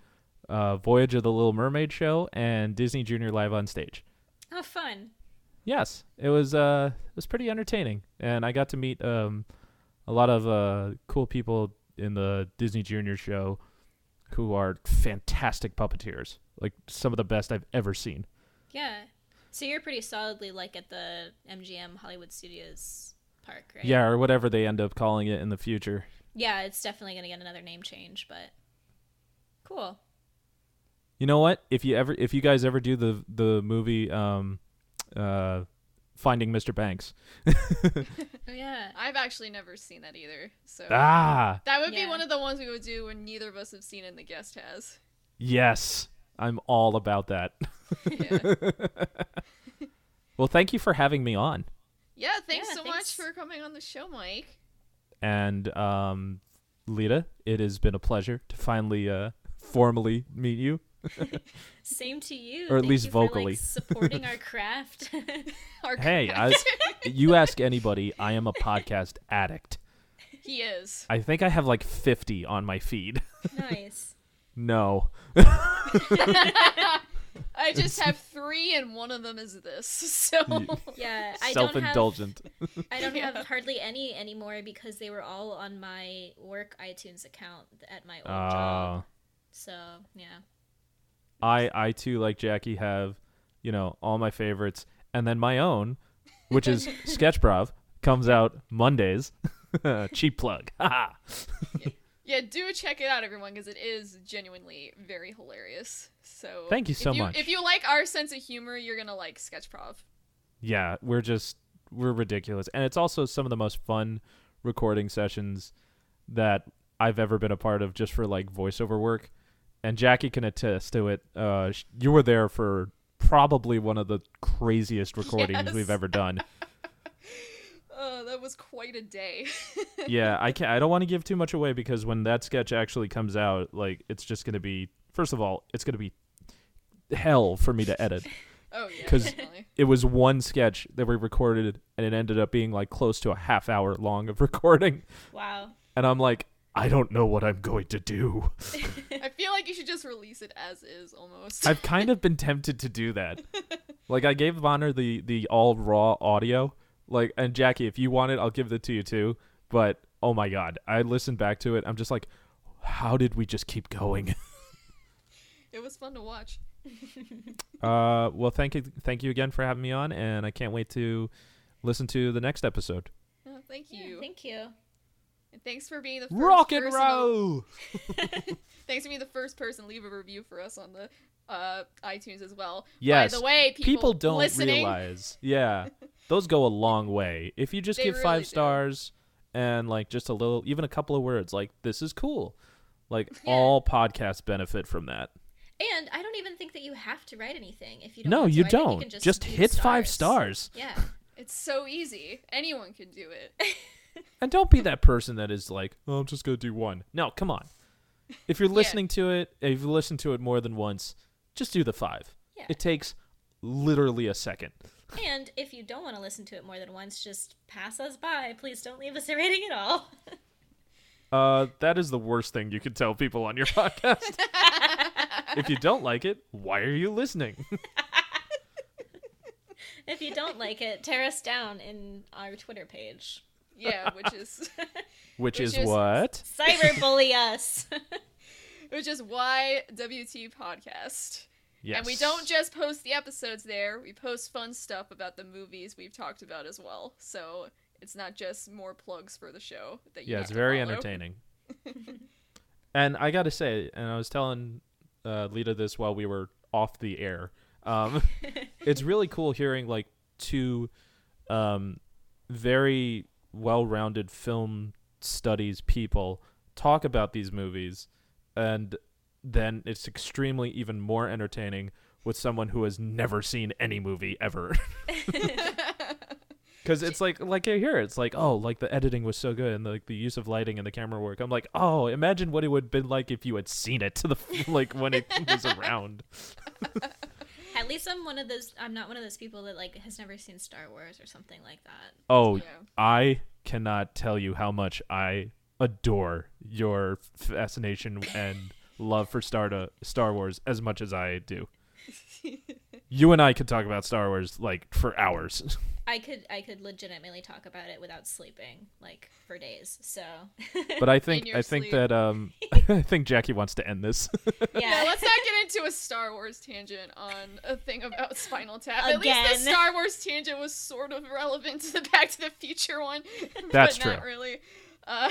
uh, Voyage of the Little Mermaid show and Disney Junior Live on Stage. Oh, fun. Yes, it was uh, it was pretty entertaining, and I got to meet um, a lot of uh, cool people in the Disney Junior show who are fantastic puppeteers, like some of the best I've ever seen. Yeah. So you're pretty solidly like at the MGM Hollywood Studios park, right? Yeah, or whatever they end up calling it in the future. Yeah, it's definitely gonna get another name change, but cool. You know what? If you ever, if you guys ever do the the movie, um, uh, Finding Mr. Banks, Oh yeah. I've actually never seen that either. So ah, that would Yeah. be one of the ones we would do when neither of us have seen it and the guest has. yes, I'm all about that. Yeah, Well, thank you for having me on, yeah thanks Yeah, so thanks. much for coming on the show, Mike. and um, Lita, it has been a pleasure to finally uh formally meet you. Same to you. Or at Thank least you for, like, vocally. supporting our craft. Our Hey, I, you ask anybody, I am a podcast addict. he is. I think I have like 50 on my feed. nice. no. I just have three, and one of them is this. So Yeah, I don't have Self-indulgent. I don't Yeah. have hardly any anymore because they were all on my work iTunes account at my old Uh, job. So yeah. I I too like Jackie have, you know, all my favorites and then my own, which is Sketchprov, comes out Mondays. Cheap plug. Haha. yeah, do check it out, everyone, because it is genuinely very hilarious. So Thank you if so much. If you like our sense of humor, you're gonna like Sketchprov. yeah, we're just we're ridiculous. And it's also some of the most fun recording sessions that I've ever been a part of just for like voiceover work. And Jackie can attest to it. Uh sh- you were there for probably one of the craziest recordings Yes. we've ever done. Uh, that was quite a day. yeah, I can not I don't want to give too much away because when that sketch actually comes out, like it's just going to be first of all, it's going to be hell for me to edit. Oh yeah. definitely. It was one sketch that we recorded, and it ended up being like close to a half hour long of recording. Wow. And I'm like, I don't know what I'm going to do. I feel like you should just release it as is almost. I've kind of been tempted to do that. Like I gave Bonner the the all raw audio. Like and Jackie, if you want it, I'll give it to you too. But oh my god, I listened back to it. I'm just like, how did we just keep going? it was fun to watch. Uh, well, thank you, thank you again for having me on, and I can't wait to listen to the next episode. Oh, thank Yeah, you. thank you. And thanks for being the first Rock and person roll. thanks for being the first person to leave a review for us on the uh, iTunes as well. Yes. By the way, people, People don't listening, realize. Yeah, those go a long way. If you just They give really five do. stars and like just a little, even a couple of words, like this is cool. Like Yeah. all podcasts benefit from that. And I don't even think that you have to write anything if you don't. No, want to. you don't. can just, Just hit five stars. Yeah. It's so easy. Anyone can do it. And don't be that person that is like, oh, I'm just gonna do one. No, come on. If you're Yeah. listening to it, if you listen to it more than once, just do the five. Yeah. It takes literally a second. And if you don't want to listen to it more than once, just pass us by. Please don't leave us a rating at all. Uh, that is the worst thing you could tell people on your podcast. if you don't like it, why are you listening? if you don't like it, tear us down in our Twitter page. Yeah, which is Which, Which is, is- what? Cyberbully us. which is why WT podcast. Yes. And we don't just post the episodes there. We post fun stuff about the movies we've talked about as well. So it's not just more plugs for the show that you Yeah, it's very follow. entertaining. and I gotta say, and I was telling uh, Lita this while we were off the air. Um, it's really cool hearing like two um, very well-rounded film studies people talk about these movies, and then it's extremely even more entertaining with someone who has never seen any movie ever. Because it's like, like I hear, it's like, oh, like the editing was so good and like the use of lighting and the camera work. I'm like, oh, imagine what it would have been like if you had seen it to the like when it was around. At least I'm one of those. I'm not one of those people that like has never seen Star Wars or something like that. Oh, Yeah. I cannot tell you how much I adore your fascination and love for Star to Star Wars as much as I do. You and I could talk about Star Wars like for hours. I could I could legitimately talk about it without sleeping like for days. So But I think your I think sleep. that um I think Jackie wants to end this. Yeah, yeah. let's not get into a Star Wars tangent on a thing about Spinal Tap. Again. At least the Star Wars tangent was sort of relevant to the Back to the Future one. That's but Not true. really. Uh,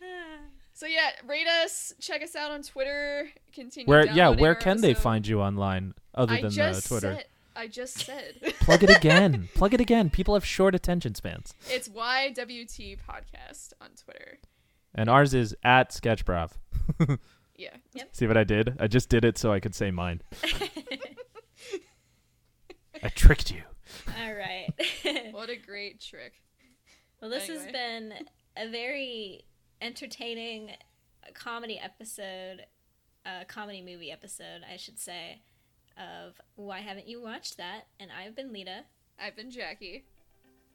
so yeah, rate us. Check us out on Twitter. Continue. Where yeah, where can they find you online other I than uh, Twitter? Said, I just said Plug it again. Plug it again. People have short attention spans. it's YWT podcast on Twitter. And ours is at Sketchbrow. Yeah. Yep. See what I did? I just did it so I could say mine. I tricked you. All right. What a great trick. well, this has been a very entertaining comedy episode, uh, comedy movie episode, I should say, of Why Haven't You Watched That? And I've been Lita. I've been Jackie.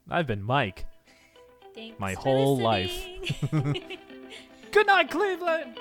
I've been Mike. Thanks My for whole life. listening. Good night, Cleveland.